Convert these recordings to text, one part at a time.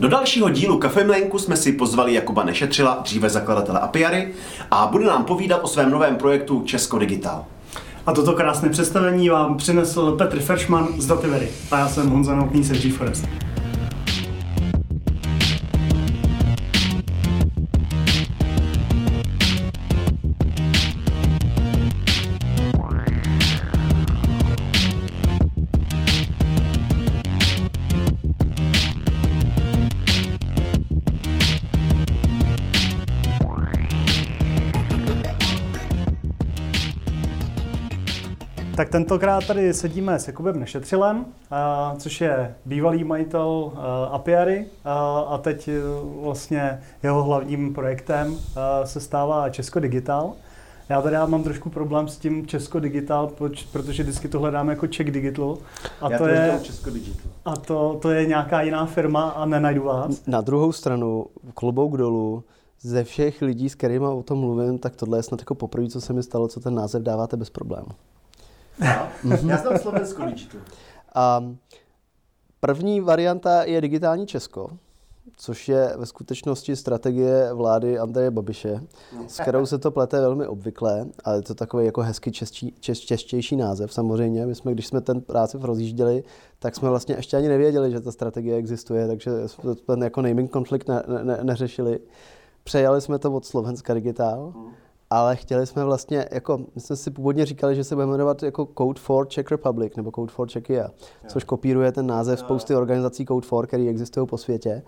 Do dalšího dílu Kafemlenku jsme si pozvali Jakuba Nešetřila, dříve zakladatele Apiary, a bude nám povídat o svém novém projektu Česko Digital. A toto krásné představení vám přinesl Petr Feršman z Dativery. A já jsem Honza Novotný se G-Forest. Tentokrát tady sedíme s Jakubem Nešetřilem, což je bývalý majitel Apiary a teď vlastně jeho hlavním projektem se stává Česko Digital. Já tady já mám trošku problém s tím Česko Digital, protože vždycky to hledám jako Czech Digital. A Já to, je, Česko Digital. A to, to je nějaká jiná firma a nenajdu vás. Na druhou stranu, klobouk dolů, ze všech lidí, s kterými o tom mluvím, tak tohle je snad jako poprvé, co se mi stalo, co ten název dáváte bez problému. No, já znám Slovensko Digital. Um, první varianta je digitální Česko, což je ve skutečnosti strategie vlády Andreje Babiše, s kterou se to plete velmi obvykle, ale je to takový jako hezky čeští, češ, češtější název samozřejmě. My jsme, když jsme ten práci rozjížděli, tak jsme vlastně ještě ani nevěděli, že ta strategie existuje, takže jsme ten jako naming konflikt ne, ne, neřešili. Přejali jsme to od Slovenska Digital. Hmm ale chtěli jsme vlastně, jako, my jsme si původně říkali, že se bude jmenovat jako Code for Czech Republic nebo Code for Czechia, což kopíruje ten název spousty organizací Code for, které existují po světě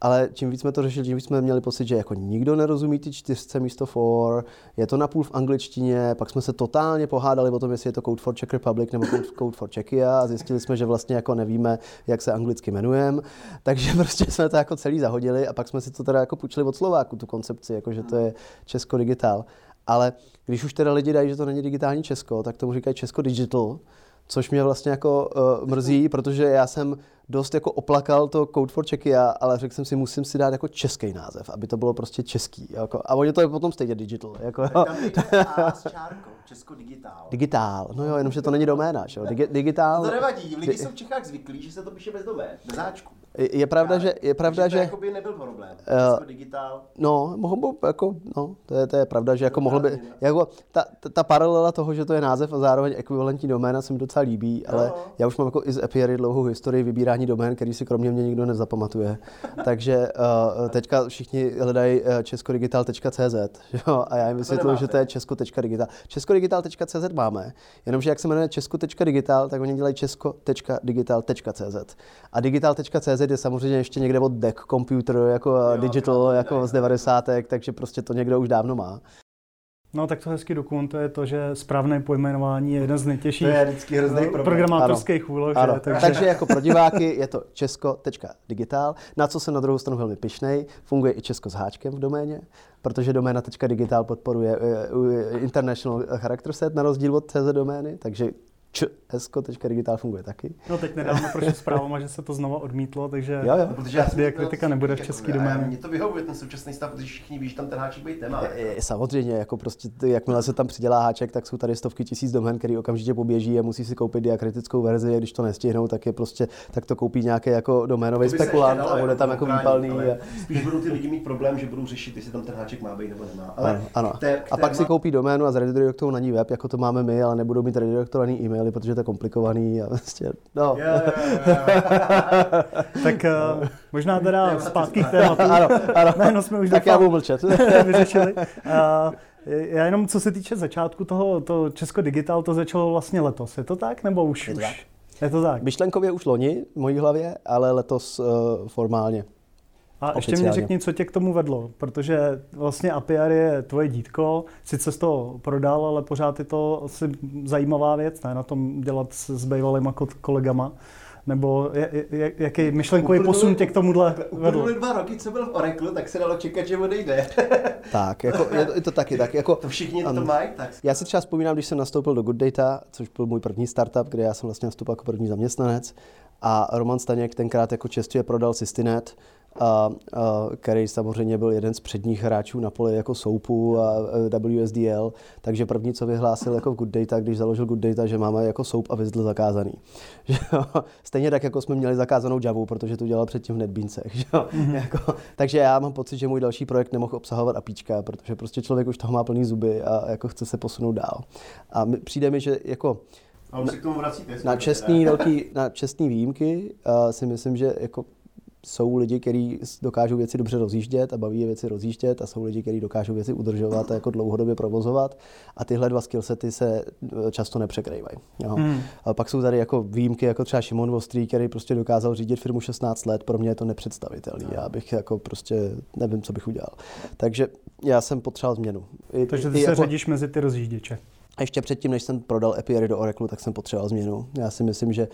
ale čím víc jsme to řešili, tím víc jsme měli pocit, že jako nikdo nerozumí ty čtyřce místo for, je to napůl v angličtině, pak jsme se totálně pohádali o tom, jestli je to Code for Czech Republic nebo Code, for Czechia a zjistili jsme, že vlastně jako nevíme, jak se anglicky jmenujeme, takže prostě jsme to jako celý zahodili a pak jsme si to teda jako půjčili od Slováku, tu koncepci, jako že to je Česko digitál. Ale když už teda lidi dají, že to není digitální Česko, tak tomu říkají Česko digital, což mě vlastně jako uh, mrzí, protože já jsem dost jako oplakal to Code for Czechia, ale řekl jsem si, musím si dát jako český název, aby to bylo prostě český. Jako, a oni to je potom stejně digital. Jako, Tam je s čárkou, Česko digitál. Digitál, no jo, jenomže to není doména, že jo. Digi, digitál. To nevadí, lidi jsou v Čechách zvyklí, že se to píše bez domén, bez záčku. Je pravda, že... Je pravda, že, to že nebyl problém. Uh, digitál. No, mohl by, jako, no, to je, to je pravda, že jako mohl by, jako, ta, ta, ta, paralela toho, že to je název a zároveň ekvivalentní doména se mi docela líbí, ale no. já už mám jako i z Apiary dlouhou historii vybírání domén, který si kromě mě nikdo nezapamatuje. Takže uh, teďka všichni hledají uh, českodigital.cz jo? a já jim vysvětluji, že to je česko.digital. Českodigital.cz máme, jenomže jak se jmenuje česko.digital, tak oni dělají česko.digital.cz a digital.cz CZ je samozřejmě ještě někde od Deck Computer, jako jo, digital, jako z 90. takže prostě to někdo už dávno má. No tak to hezky dokumentuje to, že správné pojmenování je jeden z nejtěžších to je vždycky hrozný programátorských ano. úloh. Ano. Že? Takže... takže jako pro diváky je to česko.digital, na co jsem na druhou stranu velmi pišnej. Funguje i Česko s háčkem v doméně, protože doména.digital podporuje eh, International Character Set na rozdíl od CZ domény, takže česko.digital funguje taky. No teď nedávno prošel zprávama, že se to znova odmítlo, takže jo, jo. protože já kritika nebude v český doméně. Mně to vyhovuje ten současný stav, protože všichni ví, že tam ten háček být téma. Je, samozřejmě, jako prostě, jakmile se tam přidělá háček, tak jsou tady stovky tisíc domén, který okamžitě poběží a musí si koupit diakritickou verzi, a když to nestihnou, tak je prostě, tak to koupí nějaký jako doménový spekulant a bude tam jako výpalný. A... Spíš budou ty lidi mít problém, že budou řešit, jestli tam ten háček má být nebo nemá. Ale ano, ano. Té, a pak si koupí doménu a zredirektují na ní web, jako to máme my, ale nebudou mít redirektovaný e-maily, protože to je komplikovaný a vlastně, no. Yeah, yeah, yeah. tak uh, možná teda zpátky k tématu. ano, ano. Ne, no jsme už tak já budu mlčet. vyřešili. Uh, já jenom co se týče začátku toho, to Česko Digital, to začalo vlastně letos. Je to tak, nebo už? Je to tak. Je to tak. Myšlenkově už loni v mojí hlavě, ale letos uh, formálně. A ještě mi řekni, co tě k tomu vedlo, protože vlastně APR je tvoje dítko, sice z toho prodal, ale pořád je to asi zajímavá věc, ne, na tom dělat s bývalýma kolegama. Nebo jaký myšlenkový posun tě k tomuhle vedl? Dva roky, co byl v Oracle, tak se dalo čekat, že odejde. tak, jako, je, to, je to taky tak. Jako, to všichni to mají, tak. Já si třeba vzpomínám, když jsem nastoupil do Good Data, což byl můj první startup, kde já jsem vlastně nastoupil jako první zaměstnanec, A Roman Staněk tenkrát jako čestě prodal Sistinet, a, a, který samozřejmě byl jeden z předních hráčů na poli jako Soupu a WSDL, takže první, co vyhlásil jako v Good Data, když založil Good Data, že máme jako Soup a Vizdl zakázaný. Stejně tak, jako jsme měli zakázanou Javu, protože to dělal předtím v NetBeansech. Mm-hmm. jako, takže já mám pocit, že můj další projekt nemohl obsahovat apíčka, protože prostě člověk už toho má plný zuby a jako chce se posunout dál. A přijde mi, že jako a už se k tomu vracíte. Na čestný, velký, na čestný výjimky uh, si myslím, že jako jsou lidi, kteří dokážou věci dobře rozjíždět a baví je věci rozjíždět a jsou lidi, kteří dokážou věci udržovat a jako dlouhodobě provozovat a tyhle dva skillsety se eh, často nepřekrývají. Hmm. A pak jsou tady jako výjimky, jako třeba Šimon Vostrý, který prostě dokázal řídit firmu 16 let, pro mě je to nepředstavitelný. Já bych jako prostě nevím, co bych udělal. Takže já jsem potřeboval změnu. I, Takže ty i se jako... řadíš mezi ty rozjížděče. Ještě předtím, než jsem prodal Epiary do Oracle, tak jsem potřeboval změnu. Já si myslím, že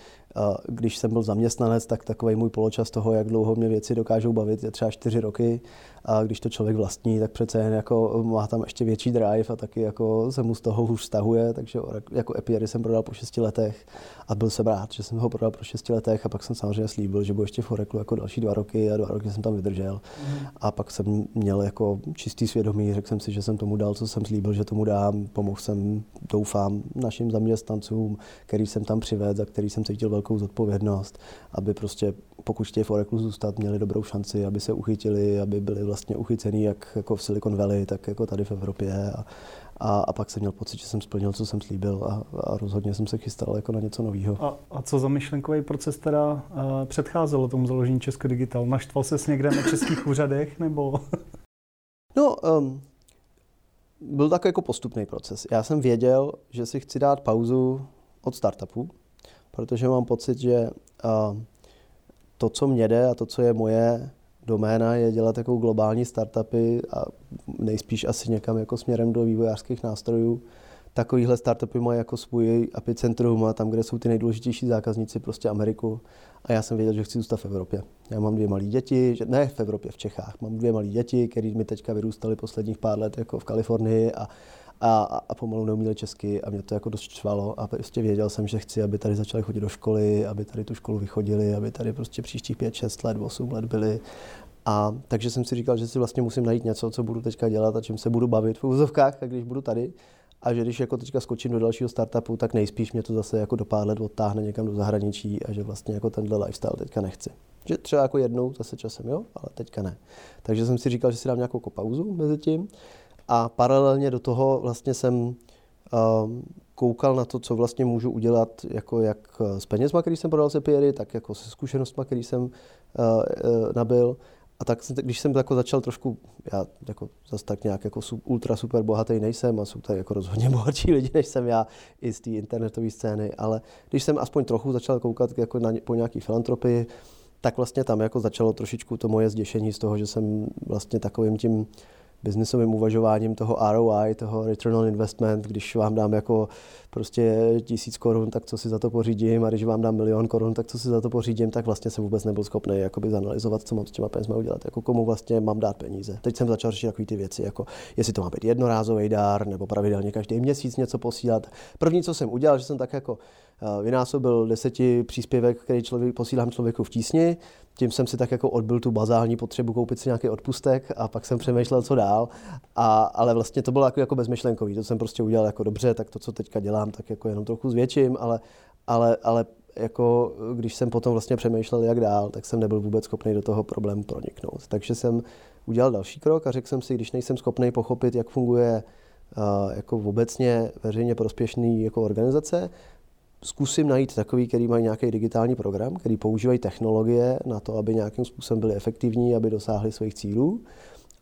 když jsem byl zaměstnanec, tak takový můj poločas toho, jak dlouho mě věci dokážou bavit, je třeba čtyři roky. A když to člověk vlastní, tak přece jen jako má tam ještě větší drive a taky jako se mu z toho už stahuje. Takže jako Epiary jsem prodal po šesti letech a byl jsem rád, že jsem ho prodal po šesti letech a pak jsem samozřejmě slíbil, že budu ještě v Oracle jako další dva roky a dva roky jsem tam vydržel. Mm. A pak jsem měl jako čistý svědomí, řekl jsem si, že jsem tomu dal, co jsem slíbil, že tomu dám. Pomohl jsem, doufám, našim zaměstnancům, který jsem tam přivedl, za který jsem cítil velkou zodpovědnost, aby prostě pokud chtějí v Oracle zůstat, měli dobrou šanci, aby se uchytili, aby byli vlastně uchycený jak jako v Silicon Valley, tak jako tady v Evropě. A, a, a pak jsem měl pocit, že jsem splnil, co jsem slíbil a, a rozhodně jsem se chystal jako na něco nového. A, a co za myšlenkový proces teda uh, předcházelo tomu založení Česko Digital? Naštval ses někde na českých úřadech nebo? no, um, byl takový jako postupný proces. Já jsem věděl, že si chci dát pauzu od startupu, protože mám pocit, že to, co mě jde a to, co je moje doména, je dělat jako globální startupy a nejspíš asi někam jako směrem do vývojářských nástrojů. Takovýhle startupy mají jako svůj epicentrum a tam, kde jsou ty nejdůležitější zákazníci, prostě Ameriku. A já jsem věděl, že chci zůstat v Evropě. Já mám dvě malé děti, že ne v Evropě, v Čechách. Mám dvě malé děti, které mi teďka vyrůstaly posledních pár let jako v Kalifornii a a, a pomalu neuměli česky a mě to jako dost čvalo a prostě věděl jsem, že chci, aby tady začali chodit do školy, aby tady tu školu vychodili, aby tady prostě příštích 5, 6 let, 8 let byli a takže jsem si říkal, že si vlastně musím najít něco, co budu teďka dělat a čím se budu bavit v úzovkách, a když budu tady. A že když jako teďka skočím do dalšího startupu, tak nejspíš mě to zase jako do pár let odtáhne někam do zahraničí a že vlastně jako tenhle lifestyle teďka nechci. Že třeba jako jednou zase časem, jo, ale teďka ne. Takže jsem si říkal, že si dám nějakou pauzu mezi tím. A paralelně do toho vlastně jsem um, koukal na to, co vlastně můžu udělat jako jak s penězma, který jsem prodal se Piery, tak jako se zkušenostmi, který jsem uh, nabil. A tak, když jsem jako začal trošku, já jako zase tak nějak jako ultra super bohatý nejsem a jsou tady jako rozhodně bohatší lidi, než jsem já i z té internetové scény, ale když jsem aspoň trochu začal koukat jako na, po nějaký filantropii, tak vlastně tam jako začalo trošičku to moje zděšení z toho, že jsem vlastně takovým tím biznesovým uvažováním toho ROI, toho return on investment, když vám dám jako prostě tisíc korun, tak co si za to pořídím a když vám dám milion korun, tak co si za to pořídím, tak vlastně jsem vůbec nebyl schopný jakoby zanalizovat, co mám s těma penězma udělat, jako komu vlastně mám dát peníze. Teď jsem začal řešit takové ty věci, jako jestli to má být jednorázový dár nebo pravidelně každý měsíc něco posílat. První, co jsem udělal, že jsem tak jako eh, vynásobil deseti příspěvek, který člověk, posílám člověku v tísni, tím jsem si tak jako odbil tu bazální potřebu koupit si nějaký odpustek a pak jsem přemýšlel, co dál. A, ale vlastně to bylo jako, jako bezmyšlenkový. To jsem prostě udělal jako dobře, tak to, co teďka dělám, tak jako jenom trochu zvětším, ale, ale, ale jako když jsem potom vlastně přemýšlel, jak dál, tak jsem nebyl vůbec schopný do toho problému proniknout. Takže jsem udělal další krok a řekl jsem si, když nejsem schopný pochopit, jak funguje uh, jako obecně veřejně prospěšný jako organizace, zkusím najít takový, který mají nějaký digitální program, který používají technologie na to, aby nějakým způsobem byli efektivní, aby dosáhli svých cílů.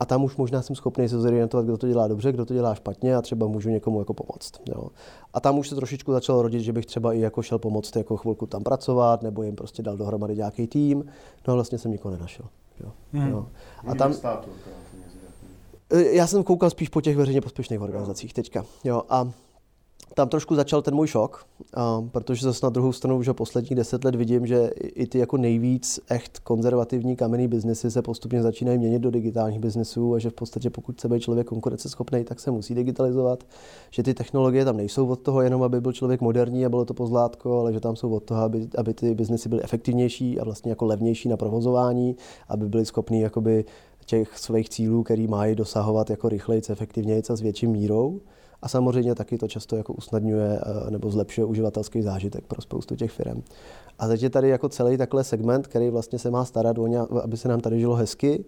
A tam už možná jsem schopný se zorientovat, kdo to dělá dobře, kdo to dělá špatně a třeba můžu někomu jako pomoct. Jo. A tam už se trošičku začalo rodit, že bych třeba i jako šel pomoct jako chvilku tam pracovat, nebo jim prostě dal dohromady nějaký tým. No a vlastně jsem nikoho nenašel. Jo. Hmm. Jo. A tam, státu, já jsem koukal spíš po těch veřejně prospěšných organizacích teďka. Jo. A tam trošku začal ten můj šok, protože zase na druhou stranu už posledních deset let vidím, že i ty jako nejvíc echt konzervativní kamenný biznesy se postupně začínají měnit do digitálních biznesů a že v podstatě pokud chce být člověk konkurenceschopný, tak se musí digitalizovat, že ty technologie tam nejsou od toho jenom, aby byl člověk moderní a bylo to pozlátko, ale že tam jsou od toho, aby, aby ty biznesy byly efektivnější a vlastně jako levnější na provozování, aby byly schopný jakoby těch svých cílů, který mají dosahovat jako rychleji, efektivněji a s větším mírou. A samozřejmě taky to často jako usnadňuje eh, nebo zlepšuje uživatelský zážitek pro spoustu těch firm. A teď je tady jako celý takhle segment, který vlastně se má starat o ně, aby se nám tady žilo hezky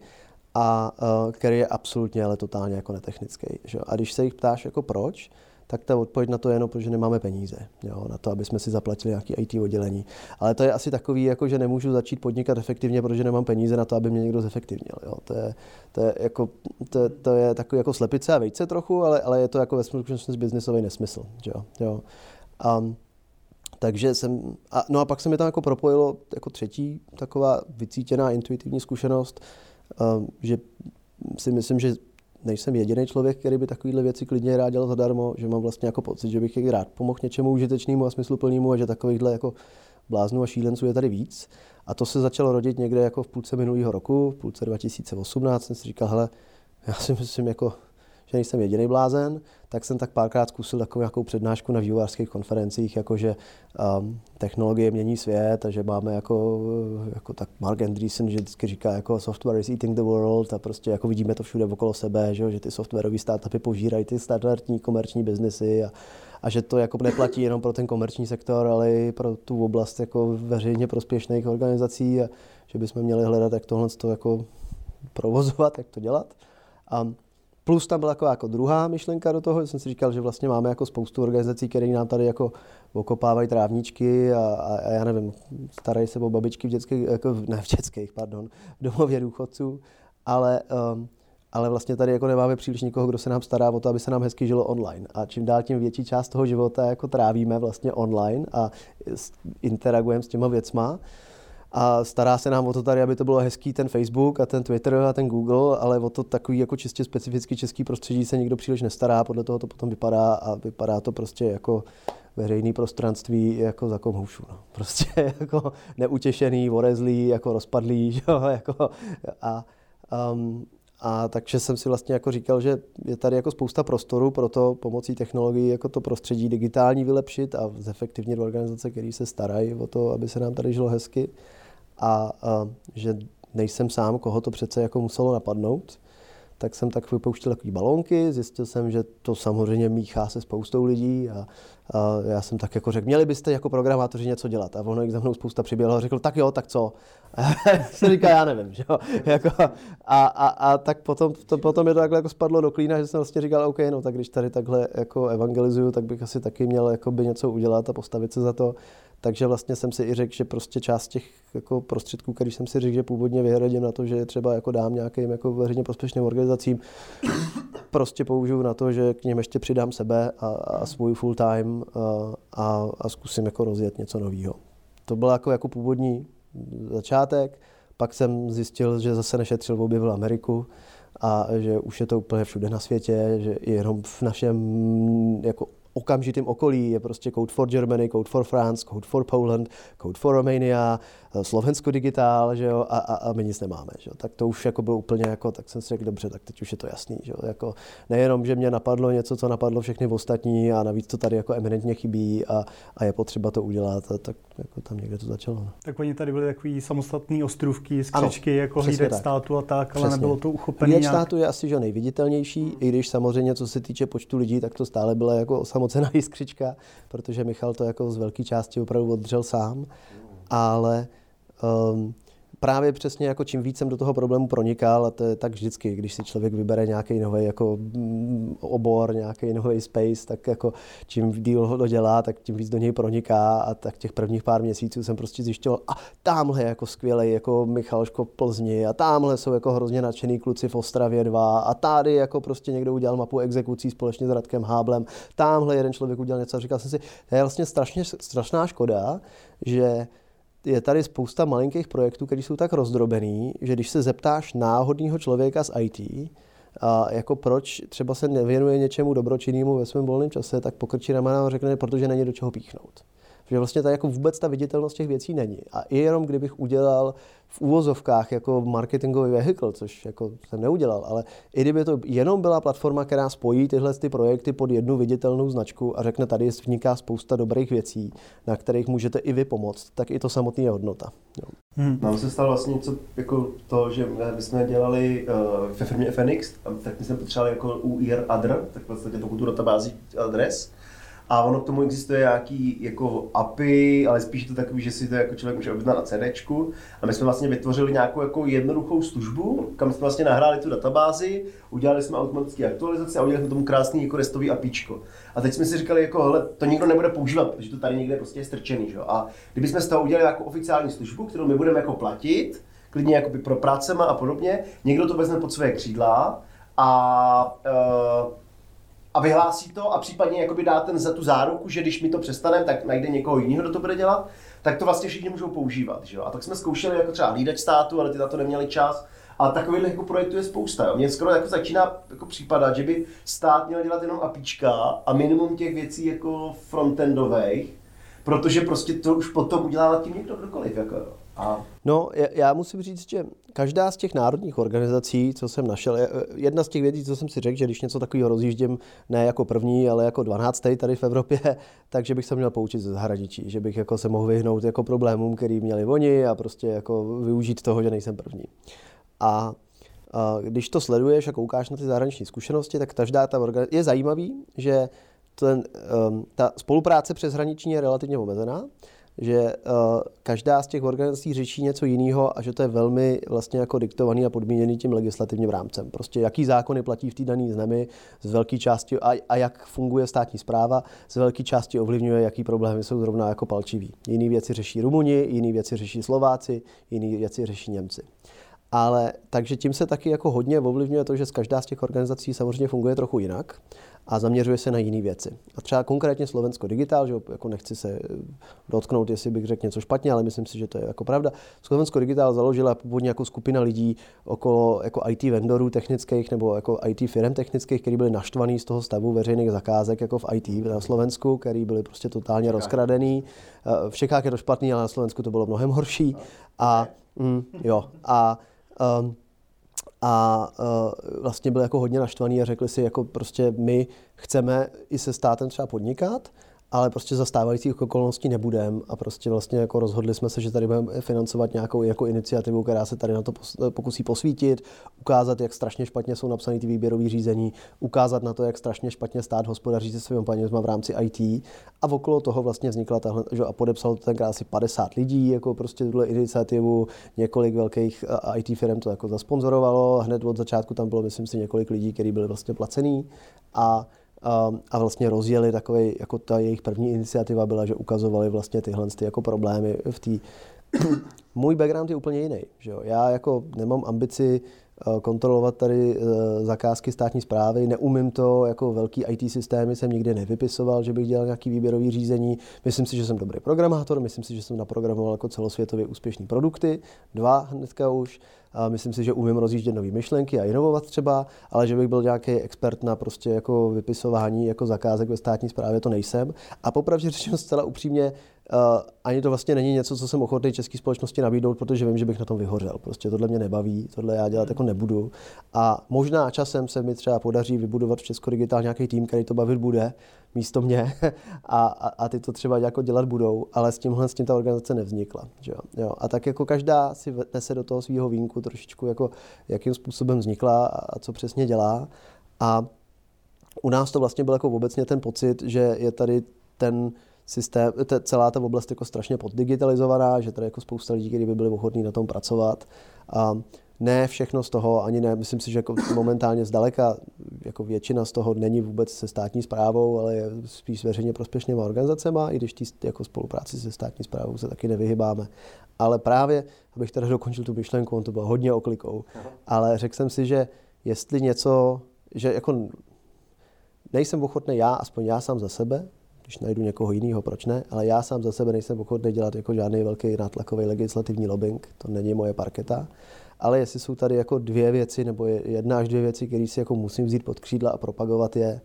a uh, který je absolutně ale totálně jako netechnický. Že? A když se jich ptáš jako proč, tak ta odpověď na to je jenom, protože nemáme peníze jo, na to, aby jsme si zaplatili nějaký IT oddělení. Ale to je asi takový, jako, že nemůžu začít podnikat efektivně, protože nemám peníze na to, aby mě někdo zefektivnil. Jo. To, je, to, je jako, to, to je takový jako slepice a vejce trochu, ale, ale je to jako ve skutečnosti biznisový nesmysl. Jo. Jo. Um, takže jsem, a, no a pak se mi tam jako propojilo jako třetí taková vycítěná intuitivní zkušenost, um, že si myslím, že nejsem jediný člověk, který by takovéhle věci klidně rád dělal zadarmo, že mám vlastně jako pocit, že bych rád pomohl něčemu užitečnému a smysluplnému a že takovýchhle jako bláznů a šílenců je tady víc. A to se začalo rodit někde jako v půlce minulého roku, v půlce 2018 jsem si říkal, hele, já si myslím jako že nejsem jediný blázen, tak jsem tak párkrát zkusil takovou nějakou přednášku na vývojářských konferencích, jako že um, technologie mění svět a že máme jako, jako tak Mark Andreessen, že vždycky říká jako software is eating the world a prostě jako vidíme to všude okolo sebe, že, že ty softwarové startupy požírají ty standardní komerční biznesy a, a že to jako neplatí jenom pro ten komerční sektor, ale i pro tu oblast jako veřejně prospěšných organizací a že bychom měli hledat, jak tohle to jako provozovat, jak to dělat. Um, Plus tam byla taková jako druhá myšlenka do toho, že jsem si říkal, že vlastně máme jako spoustu organizací, které nám tady jako okopávají trávničky a, a, a já nevím, starají se o babičky v dětských, jako, ne v dětských, pardon, v domově důchodců, ale, um, ale vlastně tady jako nemáme příliš nikoho, kdo se nám stará o to, aby se nám hezky žilo online. A čím dál tím větší část toho života jako trávíme vlastně online a interagujeme s těma věcma, a stará se nám o to tady, aby to bylo hezký ten Facebook a ten Twitter a ten Google, ale o to takový jako čistě specifický český prostředí se nikdo příliš nestará, podle toho to potom vypadá a vypadá to prostě jako veřejný prostranství jako za komhoušu. No. Prostě jako neutěšený, orezlý, jako rozpadlý, jo, jako a, um, a takže jsem si vlastně jako říkal, že je tady jako spousta prostoru pro to pomocí technologií jako to prostředí digitální vylepšit a zefektivnit organizace, které se starají o to, aby se nám tady žilo hezky a, že nejsem sám, koho to přece jako muselo napadnout, tak jsem tak vypouštěl takové balónky, zjistil jsem, že to samozřejmě míchá se spoustou lidí a, a já jsem tak jako řekl, měli byste jako programátoři něco dělat a ono jich za mnou spousta přiběhlo a řekl, tak jo, tak co? A jsem říkal, já nevím, že jo? Jako, a, a, a, tak potom, to, potom je to takhle jako spadlo do klína, že jsem vlastně říkal, OK, no tak když tady takhle jako evangelizuju, tak bych asi taky měl jako by něco udělat a postavit se za to. Takže vlastně jsem si i řekl, že prostě část těch jako prostředků, který jsem si řekl, že původně vyhradím na to, že třeba jako dám nějakým jako veřejně prospěšným organizacím, prostě použiju na to, že k něm ještě přidám sebe a, a svůj full time a, a, a zkusím jako rozjet něco nového. To byl jako, jako původní začátek, pak jsem zjistil, že zase nešetřil, objevil Ameriku a že už je to úplně všude na světě, že jenom v našem jako okamžitým okolí. Je prostě Code for Germany, Code for France, Code for Poland, Code for Romania, Slovensko digitál, že jo, a, a, a my nic nemáme, že jo. Tak to už jako bylo úplně jako, tak jsem si řekl, dobře, tak teď už je to jasný, že jo. Jako, nejenom, že mě napadlo něco, co napadlo všechny ostatní a navíc to tady jako eminentně chybí a, a je potřeba to udělat, a tak jako tam někde to začalo. No. Tak oni tady byli takový samostatný ostrůvky, skřičky, ano, jako hlídek státu a tak, ale přesně. nebylo to uchopené. Hlídek nějak... státu je asi že nejviditelnější, i když samozřejmě, co se týče počtu lidí, tak to stále byla jako osamocená jiskřička, protože Michal to jako z velké části opravdu oddřel sám, ale um, právě přesně jako čím víc jsem do toho problému pronikal, a to je tak vždycky, když si člověk vybere nějaký nový jako mm, obor, nějaký nový space, tak jako čím díl ho to dělá, tak tím víc do něj proniká a tak těch prvních pár měsíců jsem prostě zjišťoval, a tamhle jako skvělý jako Michalško v Plzni a tamhle jsou jako hrozně nadšený kluci v Ostravě 2 a tady jako prostě někdo udělal mapu exekucí společně s Radkem Háblem, tamhle jeden člověk udělal něco a říkal jsem si, to je vlastně strašně, strašná škoda, že je tady spousta malinkých projektů, které jsou tak rozdrobený, že když se zeptáš náhodného člověka z IT, A jako proč třeba se nevěnuje něčemu dobročinnému ve svém volném čase, tak pokrčí ramena a řekne, protože není do čeho píchnout že vlastně ta jako vůbec ta viditelnost těch věcí není. A i jenom kdybych udělal v úvozovkách jako marketingový vehicle, což jako jsem neudělal, ale i kdyby to jenom byla platforma, která spojí tyhle ty projekty pod jednu viditelnou značku a řekne, tady vzniká spousta dobrých věcí, na kterých můžete i vy pomoct, tak i to samotný je hodnota. Jo. Hmm. Nám se stalo vlastně něco jako to, že my jsme dělali uh, ve firmě FNX, tak my jsme potřebovali jako UIR adr, tak vlastně pokud tu databází adres, a ono k tomu existuje nějaký jako API, ale spíš to takový, že si to jako člověk může objednat na CD. A my jsme vlastně vytvořili nějakou jako jednoduchou službu, kam jsme vlastně nahráli tu databázi, udělali jsme automatické aktualizace a udělali jsme tomu krásný jako restový APIčko. A teď jsme si říkali, jako, hele, to nikdo nebude používat, protože to tady někde prostě je strčený. Že? A kdybychom z toho udělali jako oficiální službu, kterou my budeme jako platit, klidně jako pro prácema a podobně, někdo to vezme pod své křídla a uh, a vyhlásí to a případně jakoby dá ten za tu záruku, že když mi to přestane, tak najde někoho jiného, kdo to bude dělat, tak to vlastně všichni můžou používat. Že jo? A tak jsme zkoušeli jako třeba hlídač státu, ale ty na to neměli čas. A takových jako projektů je spousta. Jo. Mně skoro jako začíná jako případat, že by stát měl dělat jenom apíčka a minimum těch věcí jako frontendových, protože prostě to už potom udělá nad tím někdo kdokoliv. Jako, a... No, já musím říct, že každá z těch národních organizací, co jsem našel, jedna z těch věcí, co jsem si řekl, že když něco takového rozjíždím ne jako první, ale jako dvanáctý tady v Evropě, takže bych se měl poučit ze zahraničí, že bych jako se mohl vyhnout jako problémům, který měli oni a prostě jako využít toho, že nejsem první. A když to sleduješ a koukáš na ty zahraniční zkušenosti, tak každá ta organizace je zajímavý, že ten, um, ta spolupráce přeshraniční je relativně omezená, že uh, každá z těch organizací řeší něco jiného a že to je velmi vlastně jako diktovaný a podmíněný tím legislativním rámcem. Prostě jaký zákony platí v té dané zemi z velké části a, a jak funguje státní zpráva, z velké části ovlivňuje, jaký problémy jsou zrovna jako palčivý. Jiné věci řeší Rumuni, jiné věci řeší Slováci, jiné věci řeší Němci. Ale takže tím se taky jako hodně ovlivňuje to, že z každá z těch organizací samozřejmě funguje trochu jinak a zaměřuje se na jiné věci. A třeba konkrétně Slovensko Digital, že jako nechci se dotknout, jestli bych řekl něco špatně, ale myslím si, že to je jako pravda. Slovensko Digital založila původně jako skupina lidí okolo jako IT vendorů technických nebo jako IT firm technických, kteří byli naštvaní z toho stavu veřejných zakázek jako v IT na Slovensku, který byli prostě totálně rozkradený. V Čechách je to špatný, ale na Slovensku to bylo mnohem horší. A, mm, jo, a um, a uh, vlastně byl jako hodně naštvaný a řekli si, jako prostě my chceme i se státem třeba podnikat, ale prostě za stávajících okolností nebudeme a prostě vlastně jako rozhodli jsme se, že tady budeme financovat nějakou jako iniciativu, která se tady na to pokusí posvítit, ukázat, jak strašně špatně jsou napsané ty výběrové řízení, ukázat na to, jak strašně špatně stát hospodaří se svými penězma v rámci IT a okolo toho vlastně vznikla tahle, že a podepsal to tenkrát asi 50 lidí, jako prostě tuhle iniciativu, několik velkých IT firm to jako zasponzorovalo, hned od začátku tam bylo, myslím si, několik lidí, kteří byli vlastně placený a a, a vlastně rozjeli takový, jako ta jejich první iniciativa byla, že ukazovali vlastně tyhle ty jako problémy v té můj background je úplně jiný. Že jo? Já jako nemám ambici kontrolovat tady eh, zakázky státní zprávy, neumím to, jako velký IT systémy jsem nikdy nevypisoval, že bych dělal nějaký výběrový řízení. Myslím si, že jsem dobrý programátor, myslím si, že jsem naprogramoval jako celosvětově úspěšné produkty, dva hnedka už. A myslím si, že umím rozjíždět nové myšlenky a inovovat třeba, ale že bych byl nějaký expert na prostě jako vypisování jako zakázek ve státní správě, to nejsem. A popravdě řečeno zcela upřímně, ani to vlastně není něco, co jsem ochotný české společnosti nabídnout, protože vím, že bych na tom vyhořel. Prostě tohle mě nebaví, tohle já dělat jako nebudu. A možná časem se mi třeba podaří vybudovat v Česko Digitál nějaký tým, který to bavit bude místo mě a, a, a ty to třeba jako dělat budou, ale s tímhle s tím ta organizace nevznikla. Že jo? Jo. A tak jako každá si nese do toho svého výjimku trošičku, jako jakým způsobem vznikla a co přesně dělá. A u nás to vlastně byl jako obecně ten pocit, že je tady ten systém, te, celá ta oblast jako strašně poddigitalizovaná, že tady jako spousta lidí, kteří by byli ochotní na tom pracovat. A ne všechno z toho, ani ne, myslím si, že jako momentálně zdaleka jako většina z toho není vůbec se státní zprávou, ale je spíš veřejně prospěšnými organizacemi, i když tý, jako spolupráci se státní zprávou se taky nevyhybáme. Ale právě, abych teda dokončil tu myšlenku, on to byl hodně oklikou, ale řekl jsem si, že jestli něco, že jako nejsem ochotný já, aspoň já sám za sebe, když najdu někoho jiného, proč ne, ale já sám za sebe nejsem ochotný dělat jako žádný velký nátlakový legislativní lobbying, to není moje parketa ale jestli jsou tady jako dvě věci nebo jedna až dvě věci, které si jako musím vzít pod křídla a propagovat je,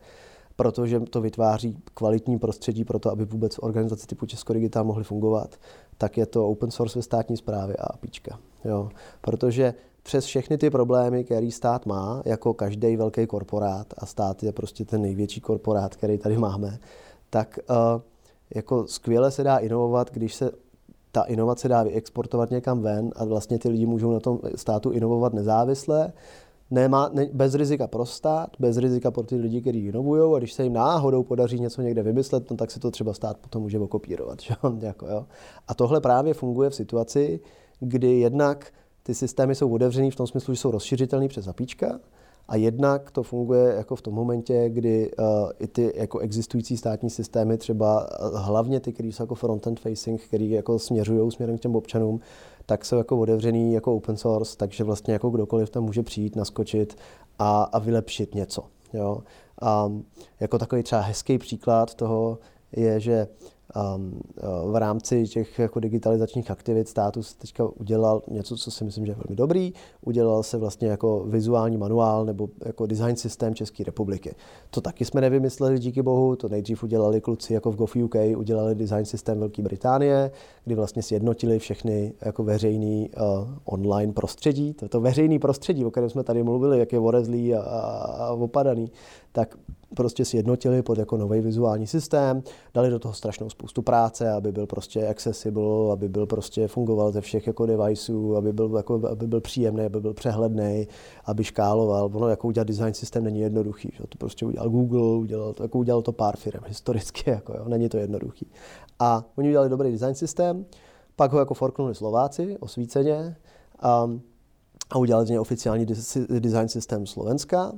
protože to vytváří kvalitní prostředí pro to, aby vůbec organizace typu Česko Digital mohly fungovat, tak je to open source ve státní správě a APIčka. Jo. Protože přes všechny ty problémy, který stát má, jako každý velký korporát, a stát je prostě ten největší korporát, který tady máme, tak uh, jako skvěle se dá inovovat, když se ta inovace dá vyexportovat někam ven a vlastně ty lidi můžou na tom státu inovovat nezávisle, nemá, ne, bez rizika pro stát, bez rizika pro ty lidi, kteří inovují a když se jim náhodou podaří něco někde vymyslet, no, tak se to třeba stát potom může okopírovat. Že? jako, jo. A tohle právě funguje v situaci, kdy jednak ty systémy jsou otevřený v tom smyslu, že jsou rozšiřitelné přes zapíčka, a jednak to funguje jako v tom momentě, kdy uh, i ty jako existující státní systémy, třeba uh, hlavně ty, které jsou jako front-end facing, které jako směřují směrem k těm občanům, tak jsou jako otevřený jako open source, takže vlastně jako kdokoliv tam může přijít, naskočit a, a vylepšit něco. Jo? A jako takový třeba hezký příklad toho je, že v rámci těch jako digitalizačních aktivit státu se teďka udělal něco, co si myslím, že je velmi dobrý. Udělal se vlastně jako vizuální manuál nebo jako design systém České republiky. To taky jsme nevymysleli, díky bohu, to nejdřív udělali kluci jako v GovUK, udělali design systém Velké Británie, kdy vlastně sjednotili všechny jako veřejný uh, online prostředí. To, to veřejný prostředí, o kterém jsme tady mluvili, jak je orezlý a, a, a opadaný, tak prostě sjednotili pod jako nový vizuální systém, dali do toho strašnou spoustu práce, aby byl prostě accessible, aby byl prostě fungoval ze všech jako deviceů, aby byl, jako, aby byl příjemný, aby byl přehledný, aby škáloval. Ono jako udělat design systém není jednoduchý. Že? To prostě udělal Google, udělal jako udělal to pár firm historicky, jako, jo? není to jednoduchý. A oni udělali dobrý design systém, pak ho jako forknuli Slováci osvíceně a, a udělali z něj oficiální design systém Slovenska.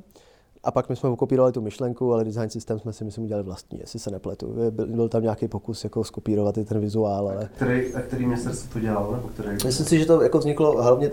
A pak my jsme okopírovali tu myšlenku, ale design systém jsme si myslím udělali vlastní, jestli se nepletu. Byl, byl tam nějaký pokus jako skopírovat i ten vizuál, ale... A který, a který ministerstvo to dělal, nebo který? Myslím si, že to jako vzniklo hlavně,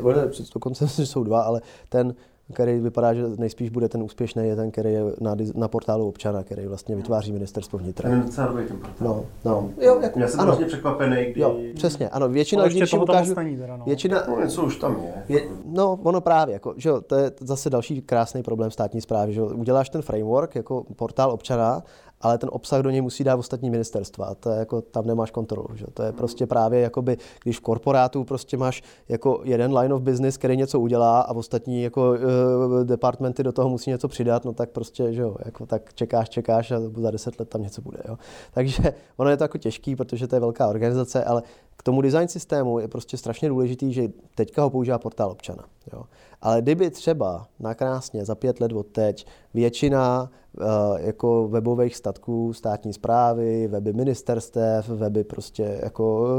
dokonce jsou dva, ale ten který vypadá, že nejspíš bude ten úspěšný, je ten, který je na, na portálu občana, který vlastně vytváří ministerstvo vnitra. Ten je docela dobrý ten portál. No, no. Jo, jako, Já jsem vlastně překvapený, kdy... Jo, přesně, ano, většina lidí, když ukážu, teda, no. většina, no, něco už tam je. je. No, ono právě, jako, že jo, to je zase další krásný problém státní zprávy, že jo, uděláš ten framework jako portál občana ale ten obsah do něj musí dát ostatní ministerstva. A to je jako, tam nemáš kontrolu. Že? To je prostě právě, jakoby, když v korporátu prostě máš jako jeden line of business, který něco udělá a ostatní jako, uh, departmenty do toho musí něco přidat, no tak prostě, že jo, jako, tak čekáš, čekáš a za deset let tam něco bude. Jo? Takže ono je to jako těžký, protože to je velká organizace, ale k tomu design systému je prostě strašně důležitý, že teďka ho používá portál občana. Jo. Ale kdyby třeba nakrásně za pět let od teď většina uh, jako webových statků státní zprávy, weby ministerstev, weby prostě jako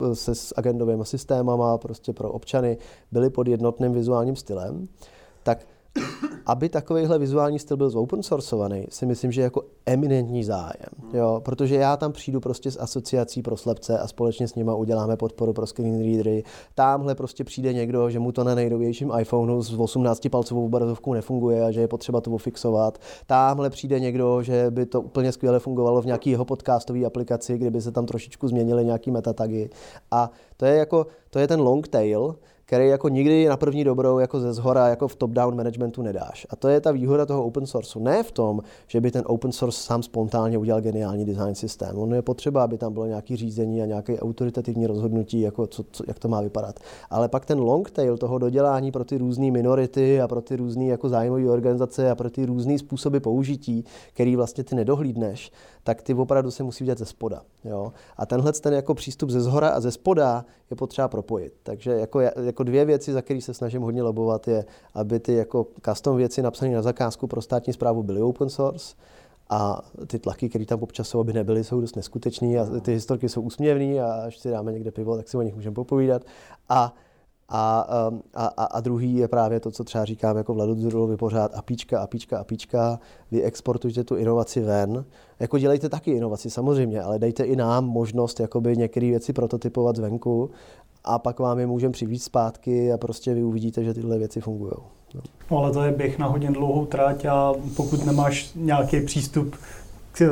uh, se s agendovými systémama prostě pro občany byly pod jednotným vizuálním stylem, tak aby takovýhle vizuální styl byl open sourceovaný, si myslím, že je jako eminentní zájem. Jo? Protože já tam přijdu prostě s asociací pro slepce a společně s nima uděláme podporu pro screen readery. Tamhle prostě přijde někdo, že mu to na nejnovějším iPhoneu s 18 palcovou obrazovkou nefunguje a že je potřeba to fixovat. Tamhle přijde někdo, že by to úplně skvěle fungovalo v nějaký jeho podcastové aplikaci, kdyby se tam trošičku změnily nějaký metatagy. A to je jako, to je ten long tail, který jako nikdy na první dobrou jako ze zhora jako v top-down managementu nedáš. A to je ta výhoda toho open sourceu. Ne v tom, že by ten open source sám spontánně udělal geniální design systém. Ono je potřeba, aby tam bylo nějaké řízení a nějaké autoritativní rozhodnutí, jako co, co, jak to má vypadat. Ale pak ten long tail toho dodělání pro ty různé minority a pro ty různé jako zájmové organizace a pro ty různé způsoby použití, který vlastně ty nedohlídneš, tak ty opravdu se musí udělat ze spoda. Jo? A tenhle ten jako přístup ze zhora a ze spoda je potřeba propojit. Takže jako, jako dvě věci, za které se snažím hodně lobovat, je, aby ty jako custom věci napsané na zakázku pro státní zprávu byly open source, a ty tlaky, které tam občas jsou, aby nebyly, jsou dost neskutečný a ty historky jsou úsměvný a až si dáme někde pivo, tak si o nich můžeme popovídat. A a, um, a, a, a druhý je právě to, co třeba říkám jako Vladu Zurulovi pořád, apíčka, apíčka, apíčka, vy exportujte tu inovaci ven. Jako dělejte taky inovaci samozřejmě, ale dejte i nám možnost jakoby některé věci prototypovat zvenku a pak vám je můžeme přivít zpátky a prostě vy uvidíte, že tyhle věci fungují. No. no ale to je běh na hodně dlouhou tráť a pokud nemáš nějaký přístup k eh,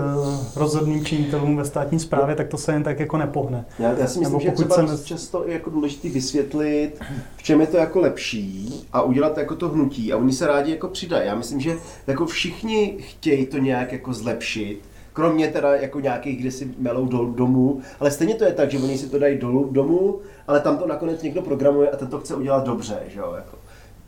rozhodným činitelům ve státní správě, tak to se jen tak jako nepohne. Já, já si myslím, Nebo že pokud třeba se často je jako důležité vysvětlit, v čem je to jako lepší a udělat jako to hnutí a oni se rádi jako přidají. Já myslím, že jako všichni chtějí to nějak jako zlepšit, kromě teda jako nějakých, kde si melou dolů domů, ale stejně to je tak, že oni si to dají dolů domů, ale tam to nakonec někdo programuje a ten to chce udělat dobře, že jo, jako.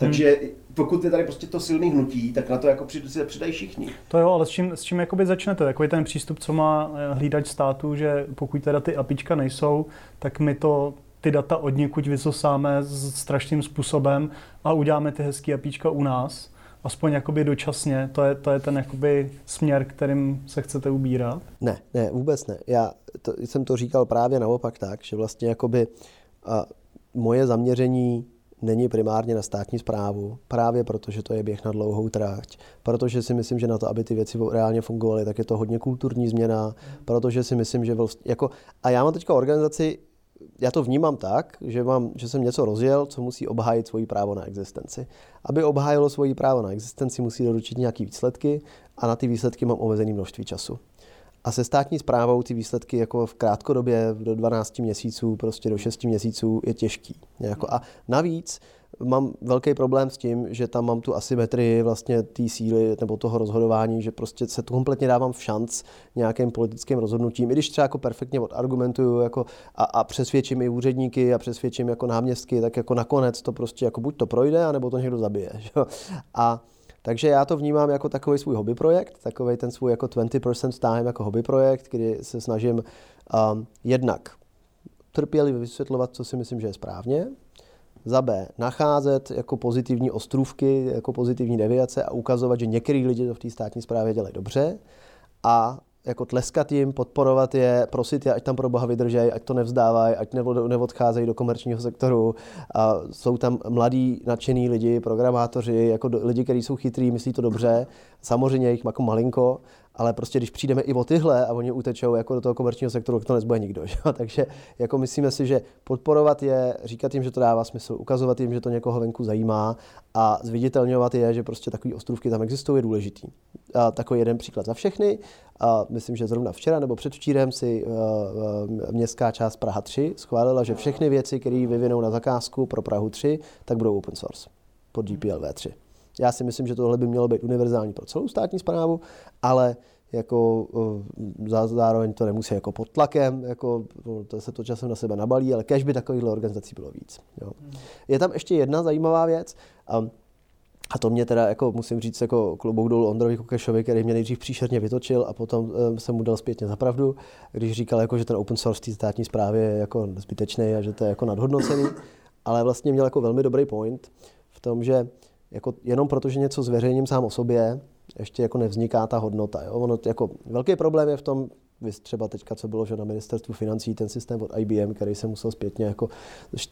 Takže pokud je tady prostě to silný hnutí, tak na to jako přid- se přidají všichni. To jo, ale s čím, s čím jakoby začnete? Takový ten přístup, co má eh, hlídač státu, že pokud teda ty apička nejsou, tak my to ty data od někud vysosáme s strašným způsobem a uděláme ty hezký apíčka u nás, aspoň jakoby dočasně. To je, to je ten jakoby směr, kterým se chcete ubírat. Ne, ne, vůbec ne. Já to, jsem to říkal právě naopak tak, že vlastně jakoby a, moje zaměření není primárně na státní zprávu, právě protože to je běh na dlouhou trať, protože si myslím, že na to, aby ty věci reálně fungovaly, tak je to hodně kulturní změna, protože si myslím, že vlastně, jako, a já mám teďka organizaci, já to vnímám tak, že, mám, že jsem něco rozjel, co musí obhájit svoji právo na existenci. Aby obhájilo svoji právo na existenci, musí doručit nějaké výsledky a na ty výsledky mám omezený množství času. A se státní zprávou ty výsledky jako v krátkodobě, do 12 měsíců, prostě do 6 měsíců je těžký. Jako a navíc mám velký problém s tím, že tam mám tu asymetrii vlastně té síly nebo toho rozhodování, že prostě se tu kompletně dávám v šanc nějakým politickým rozhodnutím, i když třeba jako perfektně odargumentuju jako a, a, přesvědčím i úředníky a přesvědčím jako náměstky, tak jako nakonec to prostě jako buď to projde, anebo to někdo zabije. Že? A takže já to vnímám jako takový svůj hobby projekt, takový ten svůj jako 20% time jako hobby projekt, kdy se snažím um, jednak trpělivě vysvětlovat, co si myslím, že je správně, za B nacházet jako pozitivní ostrůvky, jako pozitivní deviace a ukazovat, že některý lidi to v té státní správě dělají dobře a jako tleskat jim, podporovat je, prosit je, ať tam pro boha vydržej, ať to nevzdávají, ať neod- neodcházejí do komerčního sektoru. A jsou tam mladí, nadšený lidi, programátoři, jako lidi, kteří jsou chytrý, myslí to dobře. Samozřejmě jich jako malinko, ale prostě když přijdeme i o tyhle a oni utečou jako do toho komerčního sektoru, to nezbude nikdo. Že? Takže jako myslíme si, že podporovat je, říkat jim, že to dává smysl, ukazovat jim, že to někoho venku zajímá a zviditelňovat je, že prostě takové ostrůvky tam existují, je důležitý. A takový jeden příklad za všechny. A myslím, že zrovna včera nebo předvčírem si uh, uh, městská část Praha 3 schválila, že všechny věci, které vyvinou na zakázku pro Prahu 3, tak budou open source pod GPLv 3. Já si myslím, že tohle by mělo být univerzální pro celou státní zprávu, ale jako uh, zároveň to nemusí jako pod tlakem, jako, to se to časem na sebe nabalí, ale kež by takovýchhle organizací bylo víc. Jo. Je tam ještě jedna zajímavá věc, um, a to mě teda, jako musím říct, jako klobouk dolů Ondrovi Kokešovi, který mě nejdřív příšerně vytočil a potom um, jsem mu dal zpětně za pravdu, když říkal, jako, že ten open source v té státní správě je jako zbytečný a že to je jako nadhodnocený, ale vlastně měl jako velmi dobrý point v tom, že jako jenom protože něco zveřejním sám o sobě, ještě jako nevzniká ta hodnota. Jo? Ono, jako, velký problém je v tom, vy třeba teďka, co bylo že na ministerstvu financí, ten systém od IBM, který se musel zpětně jako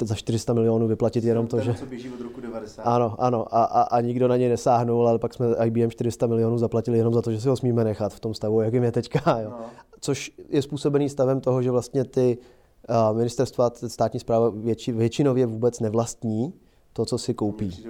za 400 milionů vyplatit jenom to, že... co běží od roku 90. Ano, ano, a, a, a nikdo na něj nesáhnul, ale pak jsme IBM 400 milionů zaplatili jenom za to, že si ho smíme nechat v tom stavu, jakým je teďka. Jo? No. Což je způsobený stavem toho, že vlastně ty uh, ministerstva, státní zpráva větši, většinově vůbec nevlastní to, co si koupí.